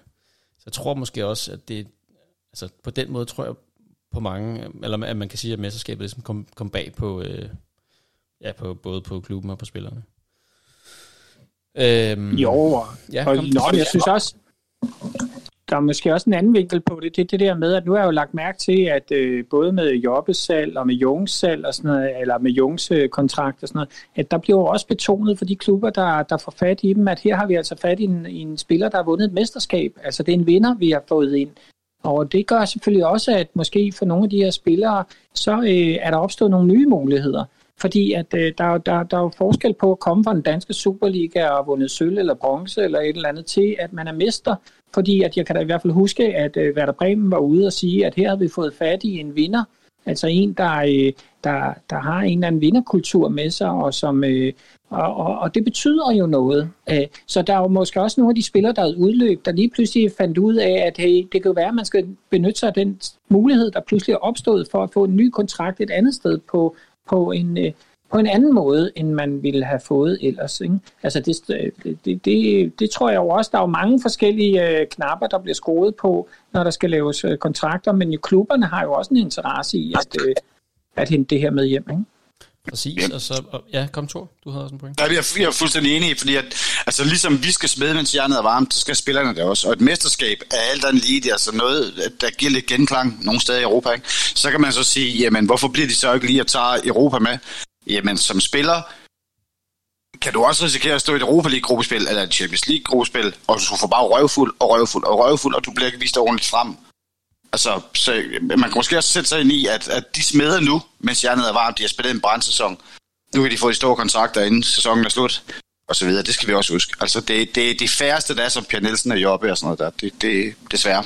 så jeg tror måske også, at det, altså på den måde tror jeg på mange, eller at man kan sige, at mesterskabet ligesom kom, kom bag på, øh, ja, på, både på klubben og på spillerne. Øhm, jo, ja, og, nå, jeg synes også, der er måske også en anden vinkel på det. Det er det der med, at nu har jeg jo lagt mærke til, at øh, både med Jobbesal og med Jungs salg og sådan noget, eller med Jungs øh, kontrakt og sådan noget, at der bliver jo også betonet for de klubber, der, der får fat i dem, at her har vi altså fat i en, i en spiller, der har vundet et mesterskab. Altså det er en vinder, vi har fået ind. Og det gør selvfølgelig også, at måske for nogle af de her spillere, så øh, er der opstået nogle nye muligheder. Fordi at øh, der, der, der er jo forskel på at komme fra den danske Superliga og vundet sølv eller bronze eller et eller andet til, at man er mester. Fordi at jeg kan da i hvert fald huske, at øh, Werder Bremen var ude og sige, at her har vi fået fat i en vinder. Altså en, der, øh, der, der har en eller anden vinderkultur med sig, og som, øh, og, og, og det betyder jo noget. Øh, så der er jo måske også nogle af de spillere, der er udløb, der lige pludselig fandt ud af, at hey, det kan jo være, at man skal benytte sig af den mulighed, der pludselig er opstået for at få en ny kontrakt et andet sted på, på en, øh, på en anden måde, end man ville have fået ellers. Ikke? Altså det, øh, det, det, det tror jeg jo også, der er jo mange forskellige øh, knapper, der bliver skruet på, når der skal laves øh, kontrakter, men jo klubberne har jo også en interesse i at, øh, at hente det her med hjem. Ikke? Præcis, og så, og, ja, kom Thor, du havde også en point. Ja, jeg, jeg er fuldstændig enig, fordi at, altså, ligesom vi skal smede, mens jernet er varmt, så skal spillerne det også. Og et mesterskab er alt andet lige, det er altså noget, der giver lidt genklang nogle steder i Europa. Ikke? Så kan man så sige, jamen hvorfor bliver de så ikke lige at tage Europa med? Jamen som spiller, kan du også risikere at stå i et Europa League-gruppespil, eller et Champions League-gruppespil, og du får bare røvfuld og røvfuld og røvfuld, og du bliver ikke vist ordentligt frem. Altså, så man kan måske også sætte sig ind i, at, at de smeder nu, mens jernet er varmt, de har spillet en brandsæson. Nu kan de få de store kontrakter, inden sæsonen er slut, og så videre. Det skal vi også huske. Altså, det, det er de færreste, der er som Per Nielsen er jobbe og sådan noget der. Det, det desværre.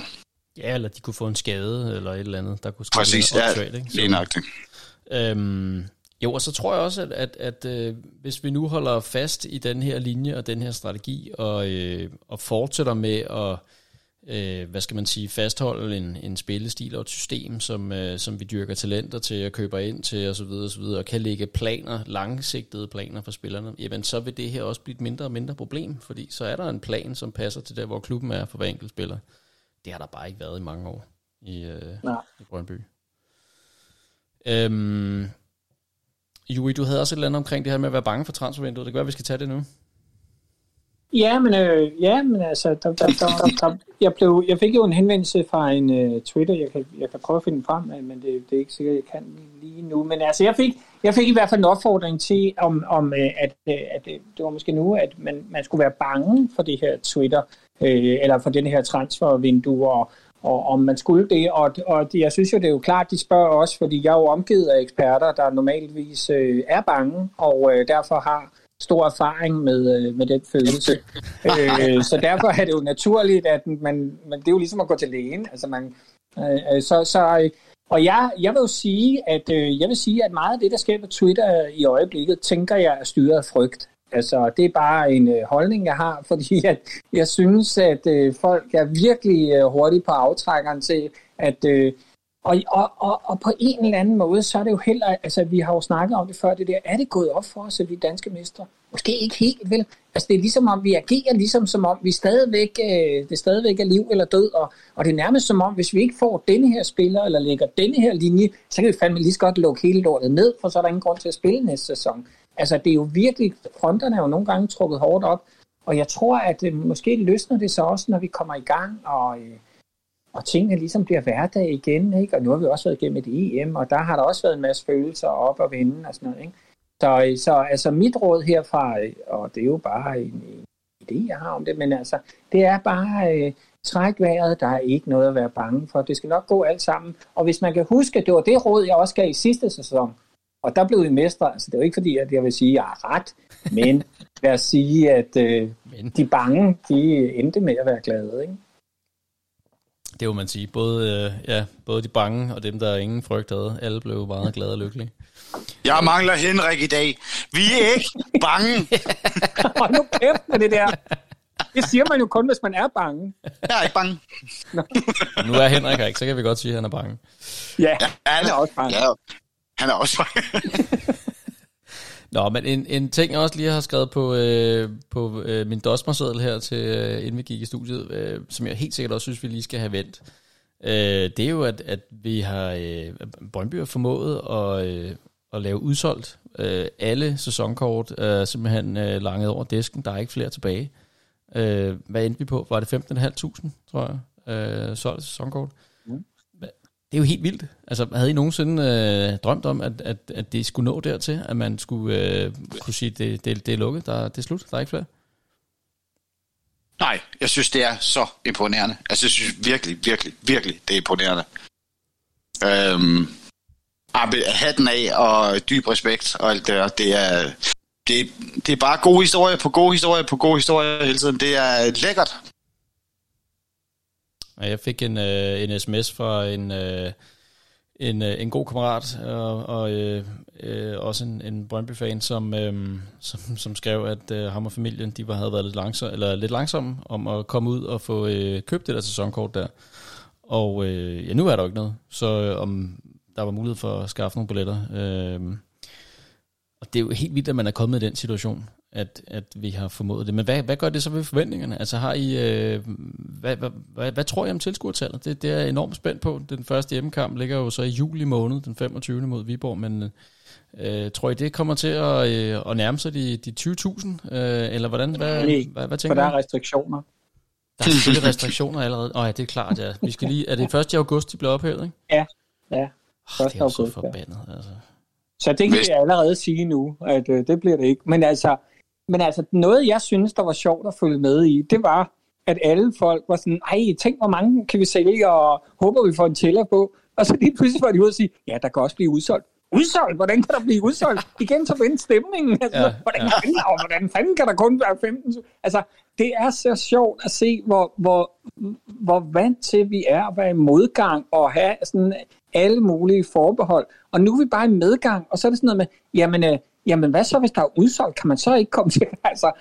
Ja, eller de kunne få en skade, eller et eller andet, der kunne skabe Præcis, ja, trade, ikke? lige nok det. Øhm, jo, og så tror jeg også, at, at, at øh, hvis vi nu holder fast i den her linje og den her strategi, og, øh, og fortsætter med at øh, hvad skal man sige, fastholde en, en spillestil og et system, som, øh, som vi dyrker talenter til og køber ind til osv. osv. og kan lægge planer, langsigtede planer for spillerne, jamen så vil det her også blive et mindre og mindre problem, fordi så er der en plan, som passer til der, hvor klubben er for hver enkelt spiller. Det har der bare ikke været i mange år i, øh, i Brøndby. Øhm, Juri, du havde også et eller andet omkring det her med at være bange for transfervinduet. Det kan være, at vi skal tage det nu. Ja, men, øh, ja, men altså, der, der, der, der, jeg, blev, jeg fik jo en henvendelse fra en øh, Twitter, jeg kan, jeg kan prøve at finde den frem, øh, men det, det er ikke sikkert, jeg kan lige nu. Men altså, jeg fik, jeg fik i hvert fald en opfordring til, om, om øh, at, øh, at øh, det var måske nu, at man, man skulle være bange for det her Twitter, øh, eller for den her transfervindue, og, og om man skulle det. Og, og jeg synes jo, det er jo klart, de spørger også, fordi jeg er jo omgivet af eksperter, der normalvis øh, er bange, og øh, derfor har stor erfaring med, øh, med den følelse. øh, så derfor er det jo naturligt, at man, man, det er jo ligesom at gå til lægen. Altså man, øh, øh så, så, øh, og jeg, jeg vil jo sige, at øh, jeg vil sige, at meget af det, der sker på Twitter i øjeblikket, tænker jeg er styret af frygt. Altså, det er bare en øh, holdning, jeg har, *laughs* fordi at jeg synes, at øh, folk er virkelig øh, hurtige på aftrækkeren til, at øh, og, og, og, og på en eller anden måde, så er det jo heller, altså vi har jo snakket om det før, det der, er det gået op for os, at vi er danske mestre? Måske ikke helt, vel? Altså det er ligesom om, vi agerer ligesom som om, vi stadigvæk, øh, det stadigvæk er liv eller død, og, og det er nærmest som om, hvis vi ikke får denne her spiller, eller lægger denne her linje, så kan vi fandme lige så godt lukke hele lortet ned, for så er der ingen grund til at spille næste sæson. Altså det er jo virkelig, fronterne er jo nogle gange trukket hårdt op, og jeg tror, at øh, måske løsner det så også, når vi kommer i gang, og... Øh, og tingene ligesom bliver hverdag igen, ikke? og nu har vi også været igennem et EM, og der har der også været en masse følelser op og vende og sådan noget. Ikke? Så, så altså mit råd herfra, og det er jo bare en, en idé, jeg har om det, men altså, det er bare øh, træk vejret, der er ikke noget at være bange for. Det skal nok gå alt sammen. Og hvis man kan huske, det var det råd, jeg også gav i sidste sæson, og der blev vi mestre. Altså, det er jo ikke fordi, at jeg vil sige, at jeg har ret, men *laughs* lad os sige, at øh, de bange, de endte med at være glade. Ikke? Det må man sige. Både, øh, ja, både de bange og dem, der ingen frygt havde. Alle blev meget glade og lykkelige. Jeg mangler Henrik i dag. Vi er ikke bange. *laughs* Hold nu kæft med det der. Det siger man jo kun, hvis man er bange. Jeg er ikke bange. nu er Henrik her ikke, så kan vi godt sige, at han er bange. Ja, han er også bange. Ja, han er også bange. *laughs* Nå, men en, en ting, jeg også lige har skrevet på, øh, på øh, min dosmerseddel her, til, øh, inden vi gik i studiet, øh, som jeg helt sikkert også synes, vi lige skal have vendt, øh, det er jo, at, at vi har, øh, Brøndby har formået at, øh, at lave udsolgt øh, alle sæsonkort, øh, simpelthen øh, langet over disken, der er ikke flere tilbage. Øh, hvad endte vi på? Var det 15.500, tror jeg, øh, solgt sæsonkort? Det er jo helt vildt. Altså, havde I nogensinde øh, drømt om, at, at, at det skulle nå dertil, at man skulle øh, kunne sige, at det, det, det er lukket, der, det er slut, der er ikke flere? Nej, jeg synes, det er så imponerende. Altså, jeg synes virkelig, virkelig, virkelig, det er imponerende. Øhm, ah, hatten af og dyb respekt og alt det der, det er, det, det er bare gode historier på gode historier på gode historier hele tiden. Det er lækkert. Jeg fik en, øh, en sms fra en, øh, en, øh, en god kammerat, og, og øh, øh, også en, en Brøndby-fan, som, øh, som, som skrev, at øh, ham og familien de var, havde været lidt, langsom, eller lidt langsomme om at komme ud og få øh, købt det der sæsonkort der. Og øh, ja, nu er der jo ikke noget, så øh, om der var mulighed for at skaffe nogle billetter. Øh, og det er jo helt vildt, at man er kommet i den situation at, at vi har formået det. Men hvad, hvad gør det så ved forventningerne? Altså har I, øh, hvad, hvad, hvad, hvad tror I om tilskuertallet? Det, det er jeg enormt spændt på. Den første hjemmekamp ligger jo så i juli måned, den 25. mod Viborg, men øh, tror I det kommer til at, øh, at nærme sig de, de 20.000? Øh, eller hvordan? Hvad, Nej, hvad, hvad tænker for der er restriktioner. Der er selvfølgelig restriktioner allerede. Åh oh, ja, det er klart, ja. Vi skal lige, er det 1. august, de bliver ophævet, ikke? Ja, ja. 1. Oh, det er jo så forbandet, ja. altså. Så det kan vi allerede sige nu, at øh, det bliver det ikke. Men altså, men altså, noget jeg synes, der var sjovt at følge med i, det var, at alle folk var sådan, ej, tænk, hvor mange kan vi sælge, og håber, vi får en tæller på. Og så lige pludselig var de ude og sige, ja, der kan også blive udsolgt. udsolgt, hvordan kan der blive udsolgt? Igen så vende stemningen. Altså, ja, hvordan, ja. Fanden, og hvordan fanden kan der kun være 15? Altså, det er så sjovt at se, hvor, hvor, hvor vant til vi er at være i modgang og have sådan alle mulige forbehold. Og nu er vi bare i medgang, og så er det sådan noget med, jamen, øh, jamen hvad så, hvis der er udsolgt? Kan man så ikke komme til? *laughs* Altså,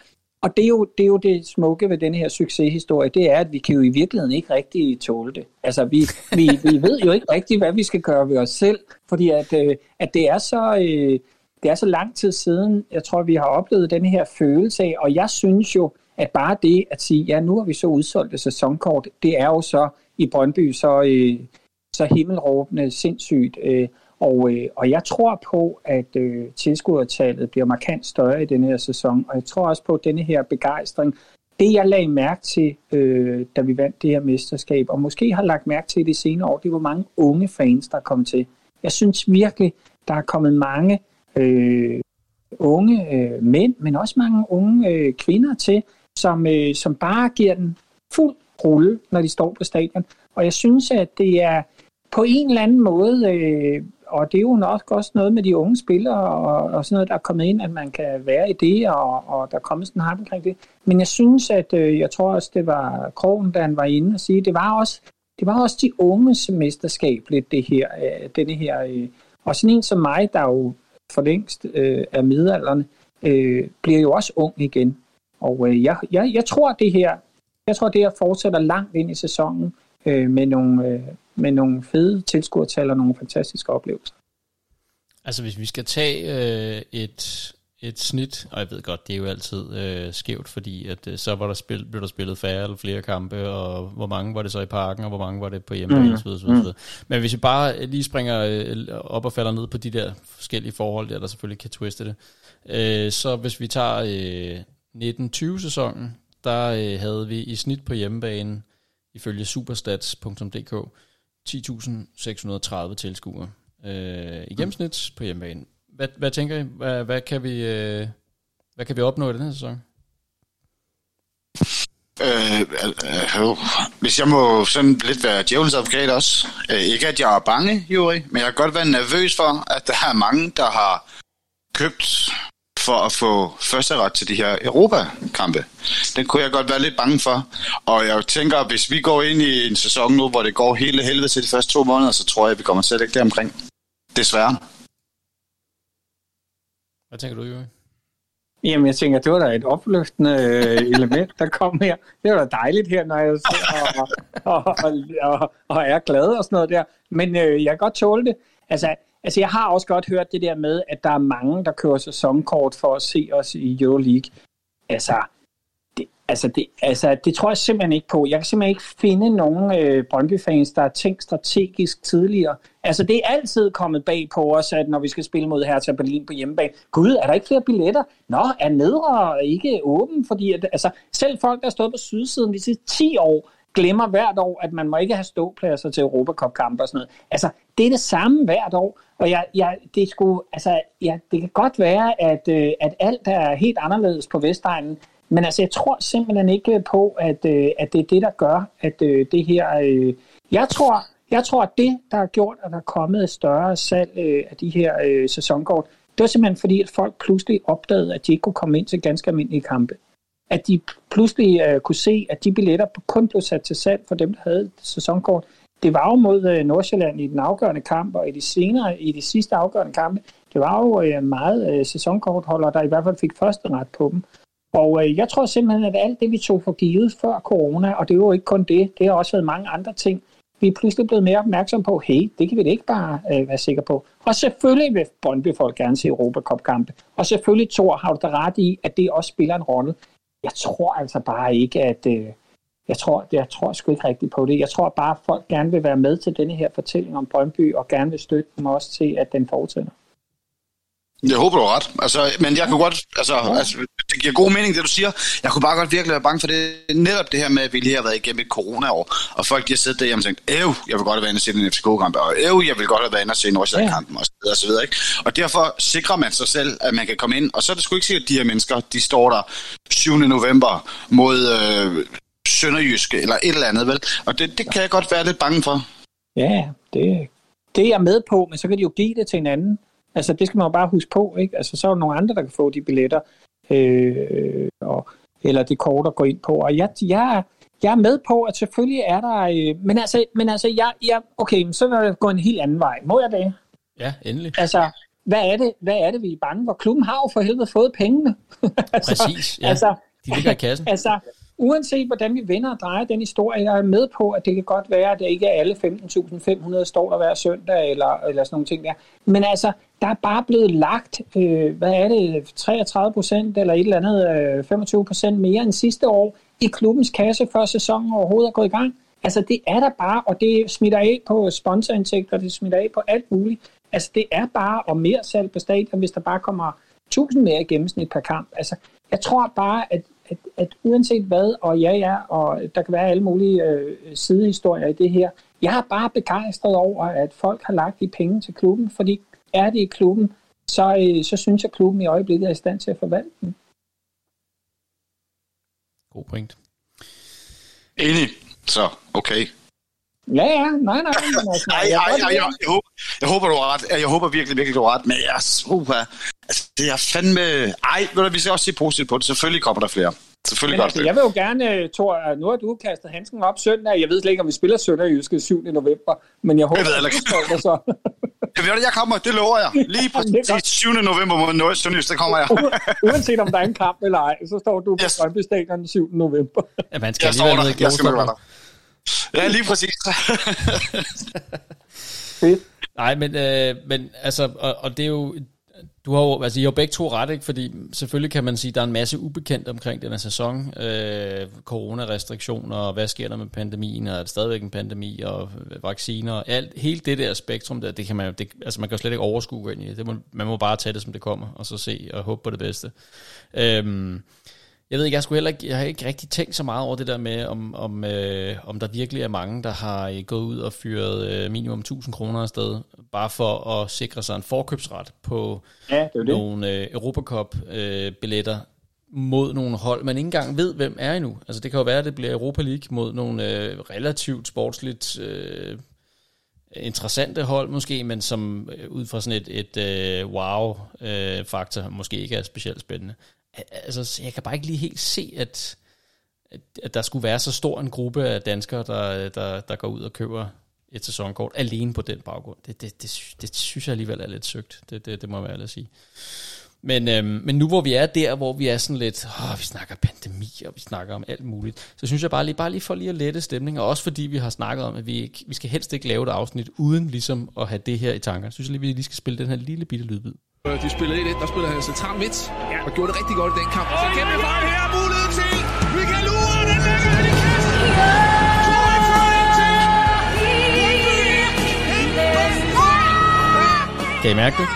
og det er, jo, det er jo det smukke ved den her succeshistorie, det er, at vi kan jo i virkeligheden ikke rigtig tåle det. Altså, vi, vi, vi ved jo ikke rigtig, hvad vi skal gøre ved os selv, fordi at, øh, at det, er så, øh, det er så lang tid siden, jeg tror, vi har oplevet den her følelse af, og jeg synes jo, at bare det at sige, ja, nu har vi så udsolgt et sæsonkort, det er jo så i Brøndby så, øh, så himmelråbende sindssygt. Og, øh, og jeg tror på, at øh, tilskuertallet bliver markant større i denne her sæson, og jeg tror også på, denne her begejstring, det jeg lagde mærke til, øh, da vi vandt det her mesterskab, og måske har lagt mærke til det senere år, det var mange unge fans, der kom til. Jeg synes virkelig, der er kommet mange øh, unge øh, mænd, men også mange unge øh, kvinder til, som, øh, som bare giver den fuld rulle, når de står på stadion. Og jeg synes, at det er på en eller anden måde, øh, og det er jo nok også noget med de unge spillere og, og sådan noget, der er kommet ind, at man kan være i det, og, og der er kommet sådan en omkring det. Men jeg synes, at øh, jeg tror også, det var Krogen, da han var inde og sige, det var også, det var også de unges mesterskab lidt det her, øh, denne her. Øh, og sådan en som mig, der jo for længst øh, er midalderne, øh, bliver jo også ung igen. Og øh, jeg, jeg, jeg tror, det her, jeg tror, det her fortsætter langt ind i sæsonen øh, med nogle, øh, med nogle fede tilskuertal og nogle fantastiske oplevelser. Altså hvis vi skal tage øh, et, et snit, og jeg ved godt, det er jo altid øh, skævt, fordi at øh, så var der spil, blev der spillet færre eller flere kampe, og hvor mange var det så i parken, og hvor mange var det på hjemmebane, mm. osv. osv. Mm. Men hvis vi bare lige springer øh, op og falder ned på de der forskellige forhold, der, der selvfølgelig kan twiste det, øh, så hvis vi tager øh, 1920 sæsonen, der øh, havde vi i snit på hjemmebane, ifølge superstats.dk, 10.630 tilskuere øh, i gennemsnit på hjemmebane. Hvad, hvad tænker I? Hvad, hvad, kan vi, øh, hvad kan vi opnå i den her sæson? Øh, øh, hvis jeg må sådan lidt være djævelens advokat også. Øh, ikke at jeg er bange, Juri, men jeg kan godt være nervøs for, at der er mange, der har købt for at få første ret til de her Europa-kampe. Den kunne jeg godt være lidt bange for. Og jeg tænker, at hvis vi går ind i en sæson nu, hvor det går hele helvede til de første to måneder, så tror jeg, at vi kommer slet ikke deromkring. Desværre. Hvad tænker du, Jørgen? Jamen, jeg tænker, det var da et opløftende øh, *laughs* element, der kom her. Det var da dejligt her, når jeg sidder og, og, og, og, og er glad og sådan noget der. Men øh, jeg kan godt tåle det. Altså, Altså, jeg har også godt hørt det der med, at der er mange, der kører sæsonkort for at se os i Euroleague. Altså, det, altså, det, altså, det tror jeg simpelthen ikke på. Jeg kan simpelthen ikke finde nogen øh, Brøndby-fans, der har tænkt strategisk tidligere. Altså, det er altid kommet bag på os, at når vi skal spille mod Hertha Berlin på hjemmebane, gud, er der ikke flere billetter? Nå, er nedre ikke åben? Fordi at, altså, selv folk, der har stået på sydsiden de sidste 10 år, glemmer hvert år, at man må ikke have ståpladser til Europacup-kampe og sådan noget. Altså, det er det samme hvert år, og jeg, jeg, det, skulle, altså, ja, det kan godt være, at, øh, at alt er helt anderledes på Vestegnen, men altså, jeg tror simpelthen ikke på, at, øh, at det er det, der gør, at øh, det her... Øh, jeg tror, jeg tror, at det, der har gjort, at der er kommet et større salg øh, af de her øh, sæsonkort, det var simpelthen fordi, at folk pludselig opdagede, at de ikke kunne komme ind til ganske almindelige kampe at de pludselig øh, kunne se, at de billetter kun blev sat til salg for dem, der havde sæsonkort. Det var jo mod øh, Nordsjælland i den afgørende kamp, og i de senere, i de sidste afgørende kampe, det var jo øh, meget øh, sæsonkortholdere, der i hvert fald fik første ret på dem. Og øh, jeg tror simpelthen, at alt det, vi tog for givet før corona, og det var jo ikke kun det, det har også været mange andre ting, vi er pludselig blevet mere opmærksom på, hey, det kan vi da ikke bare øh, være sikre på. Og selvfølgelig vil Brøndby folk gerne se Europacup-kampe. Og selvfølgelig, Thor, har du da ret i, at det også spiller en rolle jeg tror altså bare ikke, at... Øh, jeg tror, jeg tror sgu ikke rigtigt på det. Jeg tror bare, at folk gerne vil være med til denne her fortælling om Brøndby, og gerne vil støtte dem også til, at den fortsætter. Jeg håber, du har ret. Altså, men jeg kunne godt, altså, ja. altså, det giver god mening, det du siger. Jeg kunne bare godt virkelig være bange for det. Netop det her med, at vi lige har været igennem et corona-år, og folk de har siddet der og tænkt, æv, jeg vil godt have været inde og se en FCK-kamp, og æv, jeg vil godt have været inde og se Nordsjælland-kampen, ja. og så videre, og så videre, ikke? Og derfor sikrer man sig selv, at man kan komme ind, og så er det sgu ikke sikkert, at de her mennesker, de står der 7. november mod øh, Sønderjyske, eller et eller andet, vel? Og det, det kan jeg godt være lidt bange for. Ja, det, det er jeg med på, men så kan de jo give det til en anden Altså, det skal man jo bare huske på, ikke? Altså, så er der nogle andre, der kan få de billetter, øh, og, eller det kort at gå ind på. Og jeg, jeg, jeg er med på, at selvfølgelig er der... Øh, men altså, men altså jeg, jeg, okay, så vil jeg gå en helt anden vej. Må jeg det? Ja, endelig. Altså, hvad er det, hvad er det vi er bange for? Klubben har jo for helvede fået pengene. *laughs* altså, Præcis, ja. Altså, de ligger i kassen. Altså, uanset hvordan vi vender og drejer den historie, jeg er med på, at det kan godt være, at det ikke er alle 15.500 står der hver søndag, eller, eller sådan nogle ting der. Men altså, der er bare blevet lagt, øh, hvad er det, 33 procent eller et eller andet, øh, 25 procent mere end sidste år i klubbens kasse, før sæsonen overhovedet er gået i gang. Altså, det er der bare, og det smitter af på sponsorindtægter, det smitter af på alt muligt. Altså, det er bare og mere salg på stadion, hvis der bare kommer 1000 mere i gennemsnit per kamp. Altså, jeg tror bare, at at, at uanset hvad, og ja, ja, og der kan være alle mulige øh, sidehistorier i det her, jeg er bare begejstret over, at folk har lagt de penge til klubben, fordi er det i klubben, så, øh, så synes jeg, at klubben i øjeblikket er i stand til at forvalte den. God point. Enig. Så, okay. Ja, ja, nej, nej. Men altså, *laughs* ej, ej, ej, jeg, jeg, håber, jeg håber, du har ret. Jeg håber virkelig, virkelig, du har ret. Men jeg, uh, altså, det er fandme... Ej, ved du, vi skal også se positivt på det. Selvfølgelig kommer der flere. Selvfølgelig Men altså, jeg vil jo gerne, Thor, nu har du kastet handsken op søndag. Jeg ved slet ikke, om vi spiller søndag i Jyske 7. november, men jeg håber, jeg ved at *laughs* du så. Jeg ved, jeg kommer, det lover jeg. Lige *laughs* præcis 7. november mod Sønderjysk, der kommer jeg. Uanset om der er en kamp eller ej, så står du på yes. Brøndby Stadion den 7. november. Ja, man skal jeg lige være nede i Jeg skal være der. Ja, lige præcis. *laughs* Fedt. Nej, men, øh, men altså, og, og det er jo, du har jo, altså I har jo begge to ret, ikke? fordi selvfølgelig kan man sige, at der er en masse ubekendt omkring den her sæson. Øh, coronarestriktioner, og hvad sker der med pandemien, og er det stadigvæk en pandemi, og vacciner, og alt, helt det der spektrum der, det kan man det, altså man kan jo slet ikke overskue ind i. Det må, man må bare tage det, som det kommer, og så se og håbe på det bedste. Øh, jeg ved ikke, jeg, skulle heller ikke, jeg har ikke rigtig tænkt så meget over det der med, om, om, øh, om der virkelig er mange, der har øh, gået ud og fyret øh, minimum 1000 kroner afsted, bare for at sikre sig en forkøbsret på ja, det nogle øh, Europacup-billetter øh, mod nogle hold, man ikke engang ved, hvem er endnu. Altså det kan jo være, at det bliver Europa League mod nogle øh, relativt sportsligt øh, interessante hold måske, men som øh, ud fra sådan et, et øh, wow-faktor øh, måske ikke er specielt spændende altså, jeg kan bare ikke lige helt se, at, at der skulle være så stor en gruppe af danskere, der, der, der går ud og køber et sæsonkort alene på den baggrund. Det, det, det, det synes jeg alligevel er lidt søgt. Det, det, det må jeg ærligt sige. Men, øhm, men nu hvor vi er der, hvor vi er sådan lidt, åh, vi snakker pandemi, og vi snakker om alt muligt, så synes jeg bare lige, bare lige for lige at lette stemningen, og også fordi vi har snakket om, at vi, ikke, vi skal helst ikke lave et afsnit, uden ligesom at have det her i tankerne, Så synes jeg lige, vi lige skal spille den her lille bitte lydbid. De spillede 1 der spillede han central midt, ja. og gjorde det rigtig godt i den kamp. Og så kæmpe far her, mulighed til Michael Ure, den lægger han i kassen! Kan I mærke det?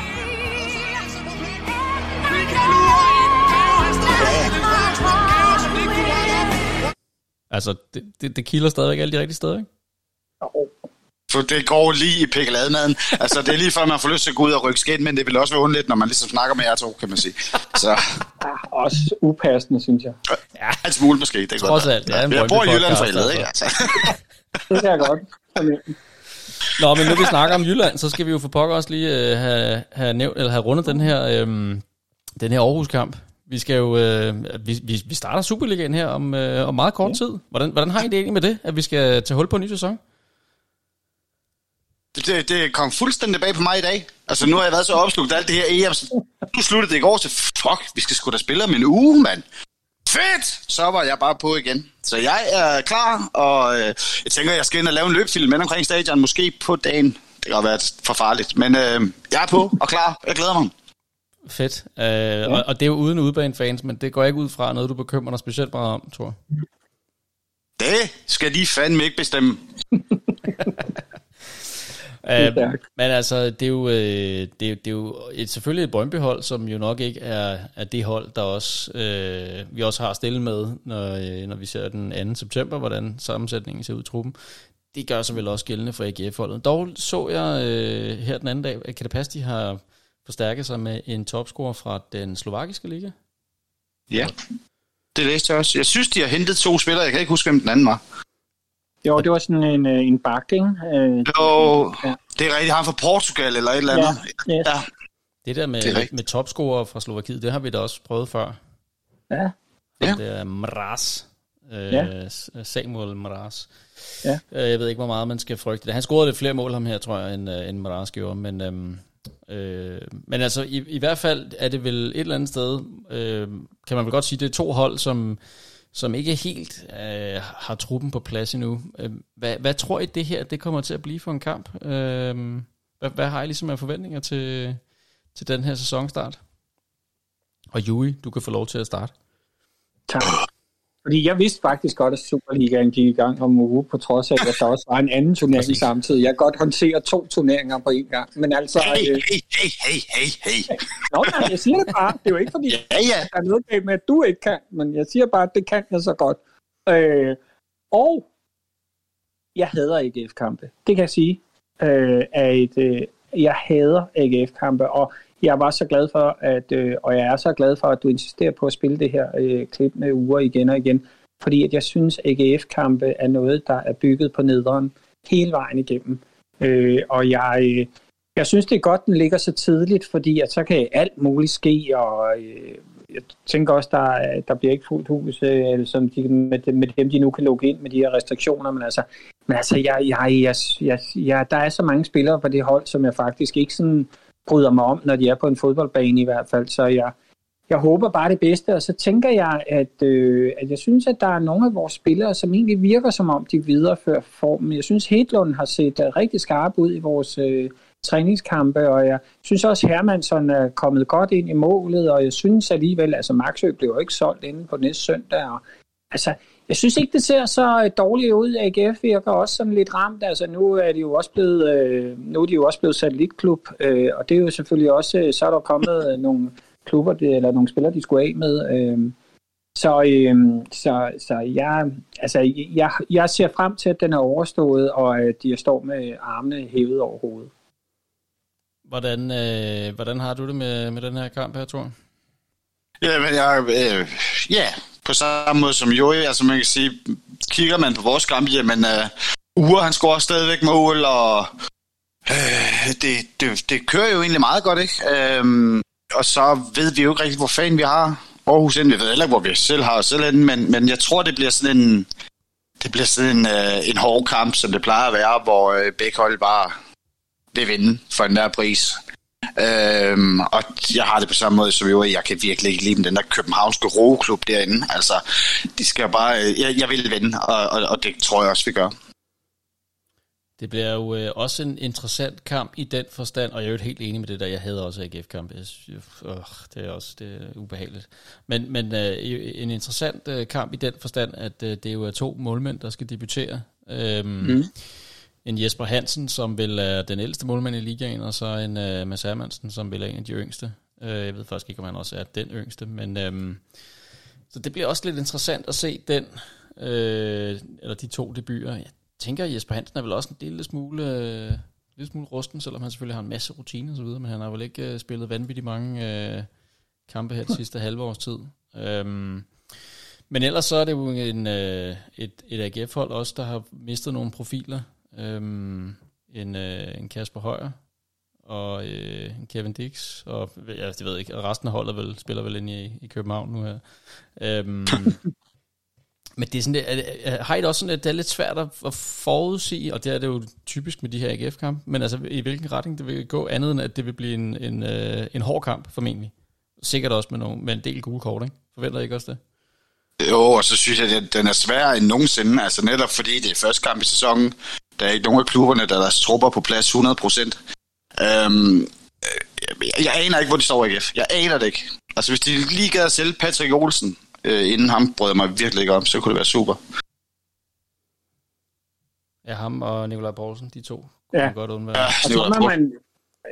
Altså, det, det, det kilder stadigvæk alle de rigtige steder, ikke? For det går lige i pikkelademaden. altså, det er lige før, man får lyst til at gå ud og rykke skidt, men det vil også være underligt, når man ligesom snakker med jer to, kan man sige. Så. Ja, også upassende, synes jeg. Ja, en smule måske. Det er Trods godt. alt, ja. Jeg bor i Jylland for helvede, ikke? Altså. *laughs* det kan jeg godt. Nå, men nu vi snakker om Jylland, så skal vi jo for pokker også lige uh, have, have, nævnt, eller have rundet den her, um, den her Aarhus-kamp. Vi skal jo, uh, vi, vi, vi starter Superligaen her om, uh, om meget kort ja. tid. Hvordan, hvordan har I det egentlig med det, at vi skal tage hul på en ny sæson? Det, det, kom fuldstændig bag på mig i dag. Altså, nu har jeg været så opslugt af alt det her EM. Nu sluttede det i går, så fuck, vi skal sgu da spille om en uge, mand. Fedt! Så var jeg bare på igen. Så jeg er klar, og øh, jeg tænker, jeg skal ind og lave en løbfilm med omkring stadion, måske på dagen. Det kan være for farligt, men øh, jeg er på og klar. Jeg glæder mig. Fedt. Øh, ja. og, og det er jo uden udbanefans, men det går ikke ud fra noget, du bekymrer dig specielt meget om, tror jeg. Det skal de fandme ikke bestemme. *laughs* Uh, men altså, det er jo, øh, det er, det er jo et, selvfølgelig et Brøndby-hold, som jo nok ikke er, er det hold, der også, øh, vi også har stillet med, når, øh, når vi ser den 2. september, hvordan sammensætningen ser ud i truppen. Det gør sig vel også gældende for AGF-holdet. Dog så jeg øh, her den anden dag, at Katapasti har forstærket sig med en topscorer fra den slovakiske liga. Ja, det læste jeg også. Jeg synes, de har hentet to spillere. Jeg kan ikke huske, hvem den anden var. Jo, det var sådan en, øh, en bakke, ikke? Øh, jo, ja. det er rigtigt. Han fra Portugal eller et eller andet. Ja, yes. ja. Det der med, Det med, topscorer fra Slovakiet, det har vi da også prøvet før. Ja, Ja. Det er Mraz. Øh, Ja. Samuel Mraz. Ja. Jeg ved ikke, hvor meget man skal frygte det. Han scorede lidt flere mål ham her, tror jeg, end, end Mraz gjorde. Men, øhm, øh, men altså, i, i hvert fald er det vel et eller andet sted, øh, kan man vel godt sige, det er to hold, som, som ikke helt øh, har truppen på plads endnu. Øh, hvad, hvad tror I, det her det kommer til at blive for en kamp? Øh, hvad, hvad har I ligesom af forventninger til, til den her sæsonstart? Og Jui, du kan få lov til at starte. tak. Fordi jeg vidste faktisk godt, at Superligaen gik i gang om uge, på trods af, at der også var en anden turnering samtidig. Jeg kan godt håndtere to turneringer på én gang. Men altså, Hey, øh, hey, hey, hey, hey, hey. nå, nej, jeg siger det bare. Det er jo ikke fordi, *laughs* Ja, ja. der er noget galt med, at du ikke kan, men jeg siger bare, at det kan jeg så godt. Øh, og jeg hader AGF-kampe. Det kan jeg sige. Øh, et, øh, jeg hader AGF-kampe, og jeg var så glad for, at, øh, og jeg er så glad for, at du insisterer på at spille det her øh, klip med uger igen og igen, fordi at jeg synes, at AGF-kampe er noget, der er bygget på nederen hele vejen igennem. Øh, og jeg, øh, jeg synes, det er godt, den ligger så tidligt, fordi at så kan alt muligt ske, og øh, jeg tænker også, der, der bliver ikke fuldt hus øh, eller som de, med, med dem, de nu kan lukke ind med de her restriktioner, men altså, men altså jeg, jeg, jeg, jeg, jeg, der er så mange spillere på det hold, som jeg faktisk ikke sådan bryder mig om, når de er på en fodboldbane i hvert fald, så jeg, jeg håber bare det bedste, og så tænker jeg, at, øh, at jeg synes, at der er nogle af vores spillere, som egentlig virker som om, de viderefører formen. Jeg synes, Hedlund har set uh, rigtig skarp ud i vores øh, træningskampe, og jeg synes også, Hermansson er kommet godt ind i målet, og jeg synes alligevel, altså Maxø blev jo ikke solgt inden på næste søndag, og altså, jeg synes ikke, det ser så øh, dårligt ud. AGF virker også sådan lidt ramt. Altså, nu er de jo også blevet, øh, nu er de jo også blevet satellitklub, øh, og det er jo selvfølgelig også, så er der kommet nogle klubber, eller nogle spillere, de skulle af med. Øh, så, øh, så, så jeg, altså, jeg, jeg ser frem til, at den er overstået, og at de står med armene hævet over hovedet. Hvordan, øh, hvordan har du det med, med den her kamp her, Thor? Ja, men jeg, øh, ja, på samme måde som Joey, altså man kan sige, kigger man på vores kamp, jamen, uh, Ure, han scorer stadigvæk mål, og øh, det, det, det kører jo egentlig meget godt, ikke? Øhm, og så ved vi jo ikke rigtig, hvor fanden vi har Aarhus ind. Vi ved heller ikke, hvor vi selv har os selv inden, men, men jeg tror, det bliver sådan en, det bliver sådan en, øh, en hård kamp, som det plejer at være, hvor øh, begge hold bare vil vinde for enhver pris. Øhm, og jeg har det på samme måde som jo, jeg kan virkelig ikke lide den der københavnske roeklub derinde. Altså, de skal jo bare, øh, jeg, jeg vil vinde, og, og, og det tror jeg også, vi gør. Det bliver jo øh, også en interessant kamp i den forstand, og jeg er jo helt enig med det der, jeg havde også AGF-kamp. Øh, det er også det er ubehageligt. Men, men øh, en interessant øh, kamp i den forstand, at øh, det jo er to målmænd, der skal debutere. Øhm, mm. En Jesper Hansen, som vil er den ældste målmand i ligaen, og så en øh, Mads Hermansen, som vil er en af de yngste. Øh, jeg ved faktisk ikke, om han også er den yngste, men øh, så det bliver også lidt interessant at se den, øh, eller de to debuter. Jeg tænker, at Jesper Hansen er vel også en lille smule, øh, lille smule rusten, selvom han selvfølgelig har en masse rutine og så videre, men han har vel ikke øh, spillet vanvittigt mange øh, kampe her de sidste halve års tid. Øhm, men ellers så er det jo en, øh, et, et AGF-hold også, der har mistet nogle profiler. Øhm, en, øh, en Kasper Højer og øh, en Kevin Dix, og ja, det ved jeg ikke, og resten af holdet vel, spiller vel ind i, i København nu her. Øhm, *laughs* men det er sådan, det, er, har I det også sådan, at det er lidt svært at, at forudsige, og det er det jo typisk med de her AGF-kampe, men altså i hvilken retning det vil gå, andet end at det vil blive en, en, øh, en hård kamp formentlig. Sikkert også med, nogle, med en del gule kort, ikke? Forventer I ikke også det? Jo, og så synes jeg, at den er sværere end nogensinde. Altså netop fordi det er første kamp i sæsonen. Der er ikke nogen af klubberne, der er deres trupper på plads 100 procent. Øhm, jeg, jeg aner ikke, hvor de står AGF. Jeg aner det ikke. Altså hvis de lige gad at sælge Patrick Olsen, øh, inden ham brød jeg mig virkelig ikke om, så kunne det være super. Ja, ham og Nikolaj Poulsen, de to, Ja. kunne man godt undvære. Ja, Og det så var må godt. man,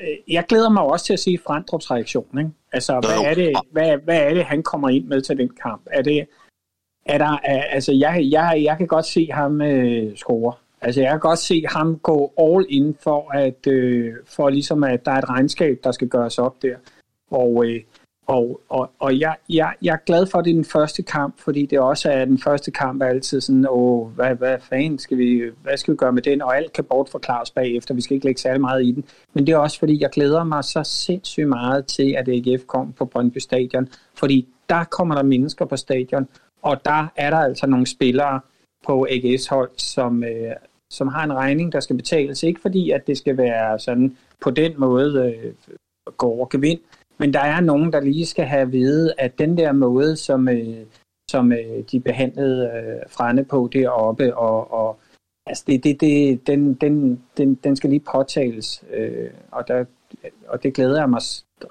øh, jeg glæder mig også til at se Frandrups reaktion. Ikke? Altså, hvad er, det, hvad, hvad er det, han kommer ind med til den kamp? Er det, er der, altså, jeg, jeg, jeg kan godt se ham øh, score. Altså, jeg kan godt se ham gå all in for, at, øh, for ligesom, at der er et regnskab, der skal gøres op der. Og øh, og, og, og jeg, jeg, jeg er glad for, at det er den første kamp, fordi det også er den første kamp er altid sådan, åh, hvad, hvad fanden skal vi, hvad skal vi gøre med den? Og alt kan bortforklares bagefter, vi skal ikke lægge særlig meget i den. Men det er også, fordi jeg glæder mig så sindssygt meget til, at AGF kom på Brøndby Stadion, fordi der kommer der mennesker på stadion, og der er der altså nogle spillere på AGS hold, som, øh, som har en regning, der skal betales. Ikke fordi, at det skal være sådan på den måde øh, gå over gevind, men der er nogen, der lige skal have at vide, at den der måde, som, øh, som øh, de behandlede øh, Frane på deroppe, og, og altså det, det, det, den, den, den, den skal lige påtales, øh, og, der, og det glæder jeg mig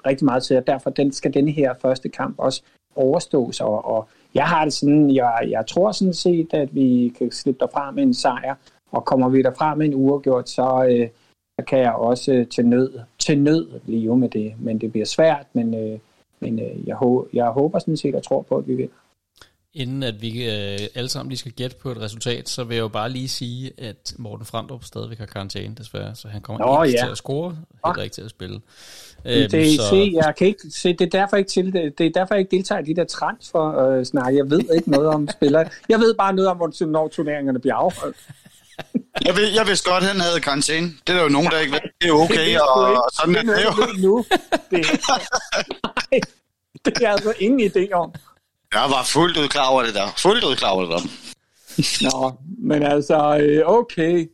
rigtig meget til, og derfor den, skal denne her første kamp også overstås, og, og jeg har det sådan, jeg, jeg tror sådan set, at vi kan slippe derfra med en sejr, og kommer vi derfra med en uafgjort, så, øh, kan jeg også øh, til nød, til nød leve med det. Men det bliver svært, men, øh, men øh, jeg, jeg håber sådan set og tror på, at vi vinder. Inden at vi øh, alle sammen lige skal gætte på et resultat, så vil jeg jo bare lige sige, at Morten Fremdrup stadigvæk har karantæne desværre, så han kommer Nå, ikke ja. til at score, heller ikke til at spille. Øhm, det, så... se, jeg kan ikke, se, det, er derfor ikke til, det, det er derfor jeg ikke deltager i de der transfer øh. Jeg ved ikke noget om spillere. Jeg ved bare noget om, hvornår turneringerne bliver afholdt. Jeg, ved, jeg vidste godt, at han havde karantæne. Det er der jo nogen, der ikke ved. Det er okay, det og, og sådan det er det jo. Nu. Det, *laughs* nej, det er jeg altså ingen idé om. Jeg var fuldt ud klar over det der. Fuldt ud klar over det der. Nå, men altså, øh, okay.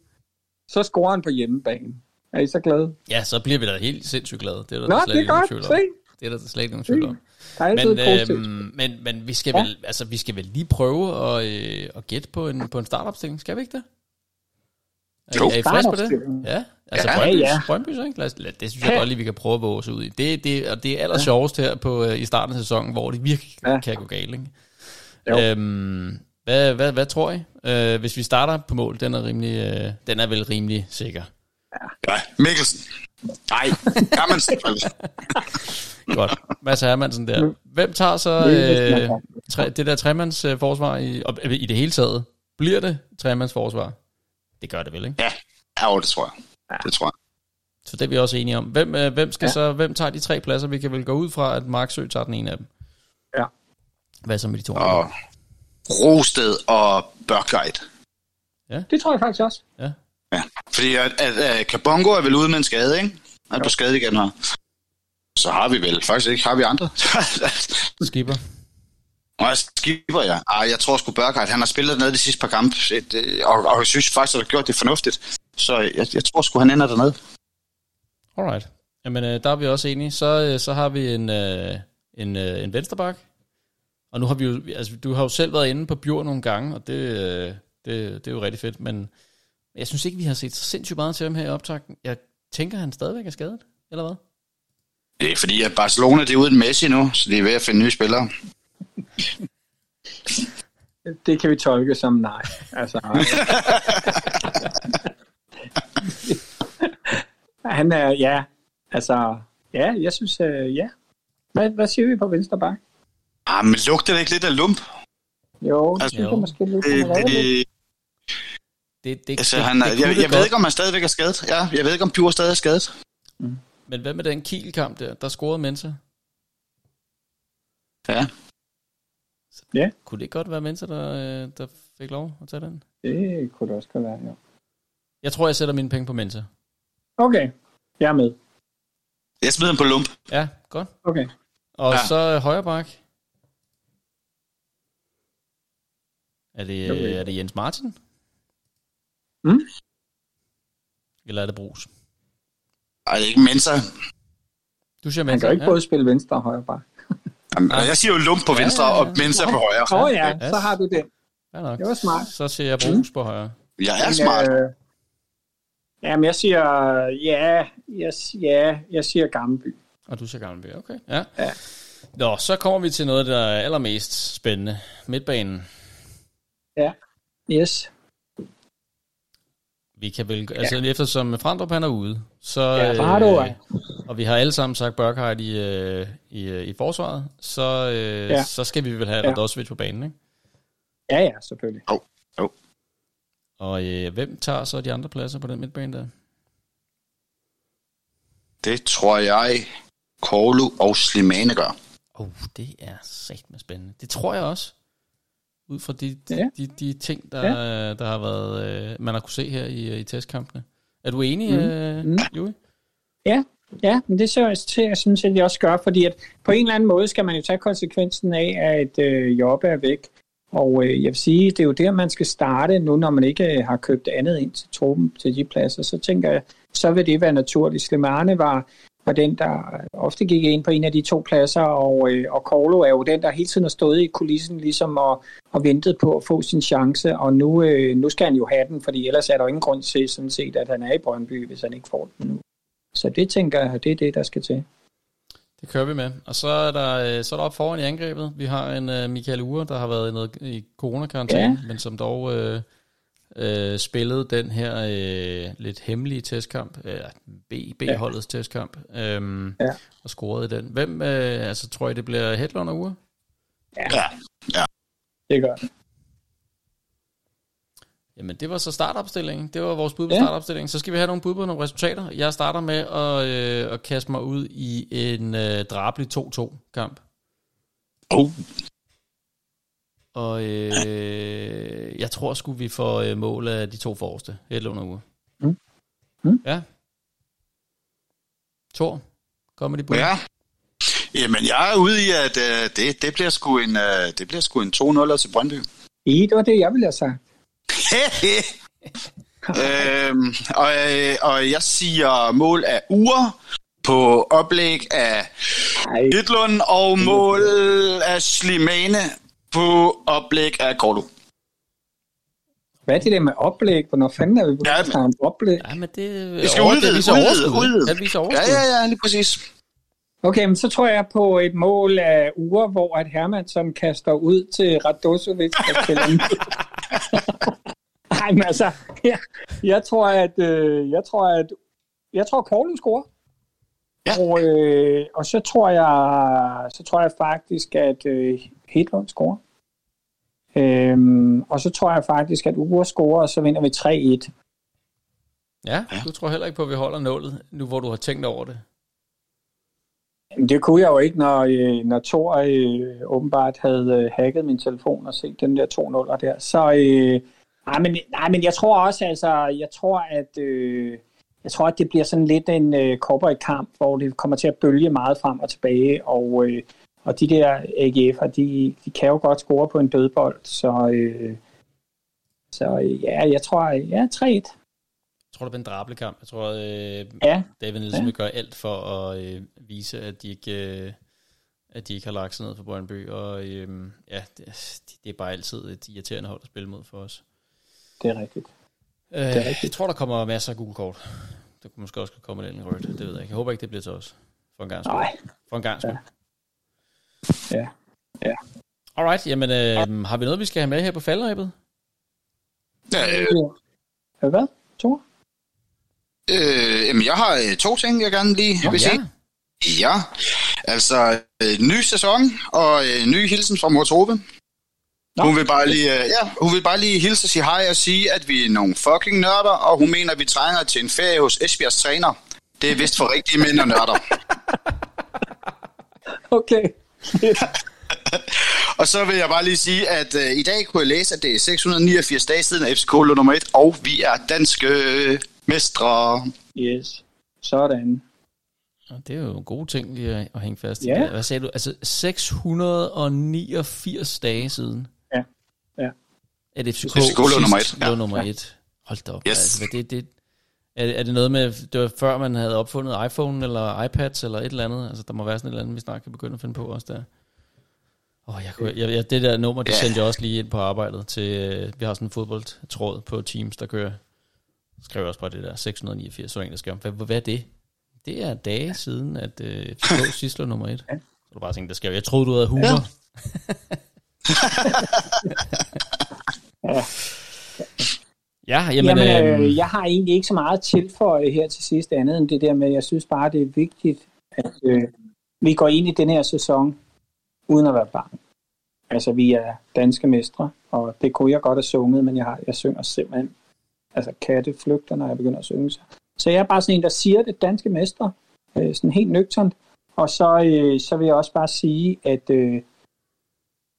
Så scorer han på hjemmebane. Er I så glade? Ja, så bliver vi da helt sindssygt glade. Det er der Nå, der slet det er godt. Se. Det er der slet ikke nogen tvivl om. Men, øh, men, men vi skal, ja. vel, altså, vi skal vel lige prøve at, øh, at gætte på en, på en startopstilling, skal vi ikke det? Er, jo, er I frisk på det? Ja, altså ja, Brøndby, ja. Brøndby, ikke? Lad os, lad, det synes jeg ja. godt lige, vi kan prøve at våge ud i. Det, det, og det er aller sjovest her på, uh, i starten af sæsonen, hvor det virkelig ja. kan gå galt. Ikke? Øhm, hvad, hvad, hvad tror I? Uh, hvis vi starter på mål, den er, rimelig, uh, den er vel rimelig sikker. Ja, Mikkelsen. Nej, Hermansen. *laughs* Godt. Mads Hermansen der. Hvem tager så uh, tre, det der tremands uh, forsvar i, og, i det hele taget? Bliver det tremands forsvar? Det gør det vel, ikke? Ja, ja det tror jeg. Ja. Det tror jeg. Så det er vi også enige om. Hvem, øh, hvem, skal ja. så, hvem tager de tre pladser? Vi kan vel gå ud fra, at Marksø tager den ene af dem. Ja. Hvad så med de to og Rosted og Børkguide. Ja. Det tror jeg faktisk også. Ja. Ja, fordi at, at, at Kabongo er vel ude med en skade, ikke? Er på skade igen her. Så har vi vel faktisk ikke. Har vi andre? *laughs* Skipper. Og jeg skipper, ja. Ej, jeg tror sgu Børkhardt, han har spillet ned de sidste par kampe, og, og jeg synes faktisk, at har gjort det fornuftigt. Så jeg, jeg tror sgu, han ender dernede. Alright. Jamen, øh, der er vi også enige. Så, øh, så har vi en, øh, en, en vensterbak. Og nu har vi jo, altså du har jo selv været inde på Bjørn nogle gange, og det, det, det er jo rigtig fedt, men jeg synes ikke, vi har set så sindssygt meget til ham her i optakten. Jeg tænker, han stadigvæk er skadet, eller hvad? Det er fordi, at Barcelona det er uden Messi nu, så de er ved at finde nye spillere. *laughs* Det kan vi tolke som nej. Altså, *laughs* han er, ja, altså, ja, jeg synes, uh, ja. Hvad, hvad siger vi på venstre bak? Ah, men lugter det ikke lidt af lump? Jo, det altså, synes jeg måske lidt. Det, det, det, det, altså, han, det, det jeg, jeg ved ikke, om han stadigvæk er skadet. Ja, jeg ved ikke, om Pure stadig er skadet. Mm. Men hvad med den Kiel-kamp der? Der scorede Mensa. Ja. Så ja. Kunne det godt være Mensa, der, øh, der fik lov at tage den? Det kunne det også godt være, ja. Jeg tror, jeg sætter mine penge på Mensa. Okay, jeg er med. Jeg smider den på lump. Ja, godt. Okay. Og ja. så øh, højre bak. Er det, okay. er det Jens Martin? Mm? Eller er det Brugs? Ej, det er ikke Mensa. Du siger Mensa, Han kan ikke ja. både spille venstre og højre bak. Jamen, jeg siger jo lump på venstre ja, ja, ja. og Mensa på højre. Åh oh, ja, så har du det. Ja, nok. Det var smart. Så siger jeg Brugs på højre. Jeg er men, smart. Øh, jamen, jeg siger, ja, jeg, ja, jeg siger Gammelby. Og du siger Gammelby, okay. Ja. ja. Nå, så kommer vi til noget, der er allermest spændende. Midtbanen. Ja, yes. Vi kan vel, altså ja. eftersom Frandrup han er ude, så, ja, øh, og vi har alle sammen sagt Burkhardt i, øh, i, øh, i forsvaret, så, øh, ja. så skal vi vel have ja. Radosevic på banen, ikke? Ja, ja, selvfølgelig. Oh. Oh. Og øh, hvem tager så de andre pladser på den midtbane der? Det tror jeg, Korlu og Slimane gør. Oh, det er sagt med spændende. Det tror jeg også. Ud fra de, de, Ja. de, de ting, der, ja. der har været, øh, man har kunne se her i, i testkampene. Er du enig, Mm. øh, Mm. Joey? Ja, men det så jeg til, jeg synes, at jeg også gør, fordi at på en eller anden måde skal man jo tage konsekvensen af, at øh, Jobbe er væk. Og øh, jeg vil sige, det er jo der, man skal starte nu, når man ikke øh, har købt andet ind til truppen til de pladser. Så tænker jeg, så vil det være naturligt. Slimane var, var den, der ofte gik ind på en af de to pladser, og, øh, og Corlo er jo den, der hele tiden har stået i kulissen ligesom og, og ventet på at få sin chance. Og nu, øh, nu skal han jo have den, fordi ellers er der jo ingen grund til sådan set, at han er i Brøndby, hvis han ikke får den nu. Så det tænker jeg, det er det, der skal til. Det kører vi med. Og så er der, øh, så er der op foran i angrebet. Vi har en uh, Michael Ure, der har været i, noget, i coronakarantæne, ja. men som dog øh, øh, spillede den her øh, lidt hemmelige testkamp, øh, B, B-holdets ja. testkamp, øh, Ja. og scorede i den. Hvem, øh, altså tror I, det bliver Hedlund og Ure? Ja. Det gør det. Jamen, det var så startopstillingen. Det var vores bud på Ja. startopstillingen. Så skal vi have nogle bud på nogle resultater. Jeg starter med at, øh, at kaste mig ud i en øh, drabelig 2-2-kamp. Oh. Og øh, jeg tror sgu, vi får øh, mål af de to forreste. Helt under uge. Mm. Mm. Ja. Tor, kom med de bud. Ja. Jamen, jeg er ude i, at øh, det, det bliver sgu en, øh, det bliver sgu en 2-0 til Brøndby. I, det var det, jeg ville have sagt. *laughs* øhm, og, øh, og jeg siger mål af Ure på oplæg af Hitlund og mål af Slimane på oplæg af Korlu. hvad er det der med oplæg? Hvornår fanden er vi på Ja, ja, men- oplæg? Ja, men det, Vi skal over- udvide, det viser udvide, udvide. Viser Ja, overskud. ja, ja, lige præcis. Okay, men så tror jeg på et mål af uger, hvor at Hermansson kaster ud til Radosovic. Nej, men altså, jeg, jeg tror, at øh, jeg tror, at jeg tror, Korlen scorer. Ja. Og, øh, og så tror jeg, så tror jeg faktisk, at øh, Hedlund scorer. Øhm, og så tror jeg faktisk, at Ure scorer, og så vinder vi 3-1. Ja, du tror heller ikke på, at vi holder nålet, nu hvor du har tænkt over det. Jamen, det kunne jeg jo ikke, når, øh, når Thor øh, åbenbart havde øh, hacket min telefon og set den der 2 0 der. Så øh, nej, men, nej, men jeg tror også, altså, jeg tror, at øh, jeg tror, at det bliver sådan lidt en øh, kamp, hvor det kommer til at bølge meget frem og tilbage, og, øh, og de der AGF'er, de, de kan jo godt score på en dødbold, så, øh, så øh, ja, jeg tror, ja, 3-1. Jeg tror, det bliver en drablekamp. Jeg tror, øh, Ja, David Nielsen ja. vil gøre alt for at øh, vise, at de ikke... Øh, at de ikke har lagt sig ned for Brøndby, og øhm, ja, det, det er bare altid et irriterende hold at spille mod for os. det er rigtigt. Øh, er rigtigt. jeg tror, der kommer masser af gule kort. Der kunne måske også komme en rødt, det ved jeg ikke. Jeg håber ikke, det bliver til os. For en gang skyld. Nej, For en gang skyld. ja. Ja. Alright, jamen øh, har vi noget, vi skal have med her på faldrebet? Ja, øh, Øh, Hvad? Thor? øh, jamen, jeg har øh, to ting, jeg gerne lige vil sige. Ja, altså øh, ny sæson og øh, ny hilsen fra mor Tove. Nå. Hun vil, bare lige, øh, ja, hun vil bare lige hilse og sige hej og sige, at vi er nogle fucking nørder, og hun mener, at vi trænger til en ferie hos Esbjergs træner. Det er vist for rigtige mænd og nørder. *laughs* Okay. *laughs* Og så vil jeg bare lige sige, at øh, i dag kunne jeg læse, at det er 689 dage siden at FCK lå nummer 1, og vi er danske mestre. Yes. Sådan. Og det er jo en god ting lige at, hænge fast i. Ja. Hvad sagde du? Altså 689 dage siden. Ja. Ja. At FCK, FCK lå nummer sidst et. Ja. lå nummer et. Hold da op. Yes. Altså, hvad det, det, er, er det noget med, det var før man havde opfundet iPhone eller iPads eller et eller andet? Altså der må være sådan et eller andet, vi snart kan begynde at finde på også der. Åh, oh, jeg, kunne, jeg, jeg, det der nummer, det Ja. sendte jeg også lige ind på arbejdet til, øh, vi har sådan en fodboldtråd på Teams, der kører, skrev jeg også bare det der, 689, så var der en, der skrev, hvad, hvad er det? Det er dage siden, at øh, FCK sidst lå nummer et. Ja. Så du bare tænkte, der skrev, jeg troede, du havde humor. Ja. *laughs* Ja, *laughs* jamen, Jamen, jamen øh, jeg har egentlig ikke så meget at tilføje her til sidst andet end det der med, jeg synes bare, det er vigtigt, at øh, vi går ind i den her sæson uden at være bange. Altså, vi er danske mestre, og det kunne jeg godt have sunget, men jeg, har, jeg synger simpelthen altså katte flygter, når jeg begynder at synge. Så, så jeg er bare sådan en, der siger det danske mestre, øh, sådan helt nøgternt. Og så, øh, så vil jeg også bare sige, at, øh,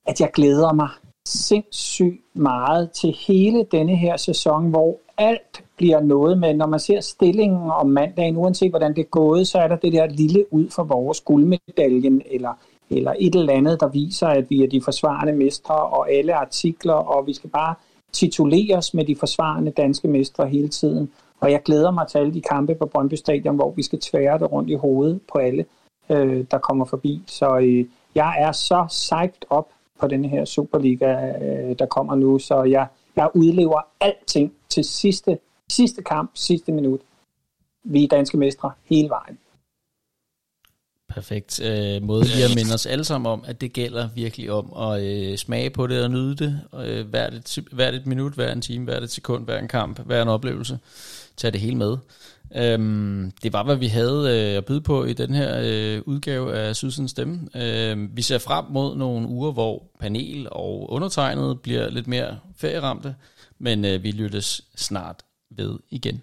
at jeg glæder mig sindssygt meget til hele denne her sæson, hvor alt bliver noget med, når man ser stillingen om mandagen, uanset hvordan det er gået, så er der det der lille ud for vores guldmedaljen, eller, eller et eller andet, der viser, at vi er de forsvarende mestre, og alle artikler, og vi skal bare tituleres med de forsvarende danske mestre hele tiden. Og jeg glæder mig til alle de kampe på Brøndby Stadion, hvor vi skal tvære det rundt i hovedet på alle, øh, der kommer forbi. Så øh, jeg er så psyched op på den her Superliga, øh, der kommer nu, så jeg, jeg udlever alting til sidste, sidste kamp, sidste minut. Vi er danske mestre hele vejen. Perfekt øh, måde lige at minde os alle sammen om, at det gælder virkelig om at øh, smage på det og nyde det. Øh, hvert, et, hvert et minut, hver en time, hvert et sekund, hver en kamp, hver en oplevelse. Tag det hele med. Øhm, det var, hvad vi havde øh, at byde på i den her øh, udgave af Sydsens Stemme. Øhm, vi ser frem mod nogle uger, hvor panel og undertegnet bliver lidt mere ferieramte, men øh, vi lyttes snart ved igen.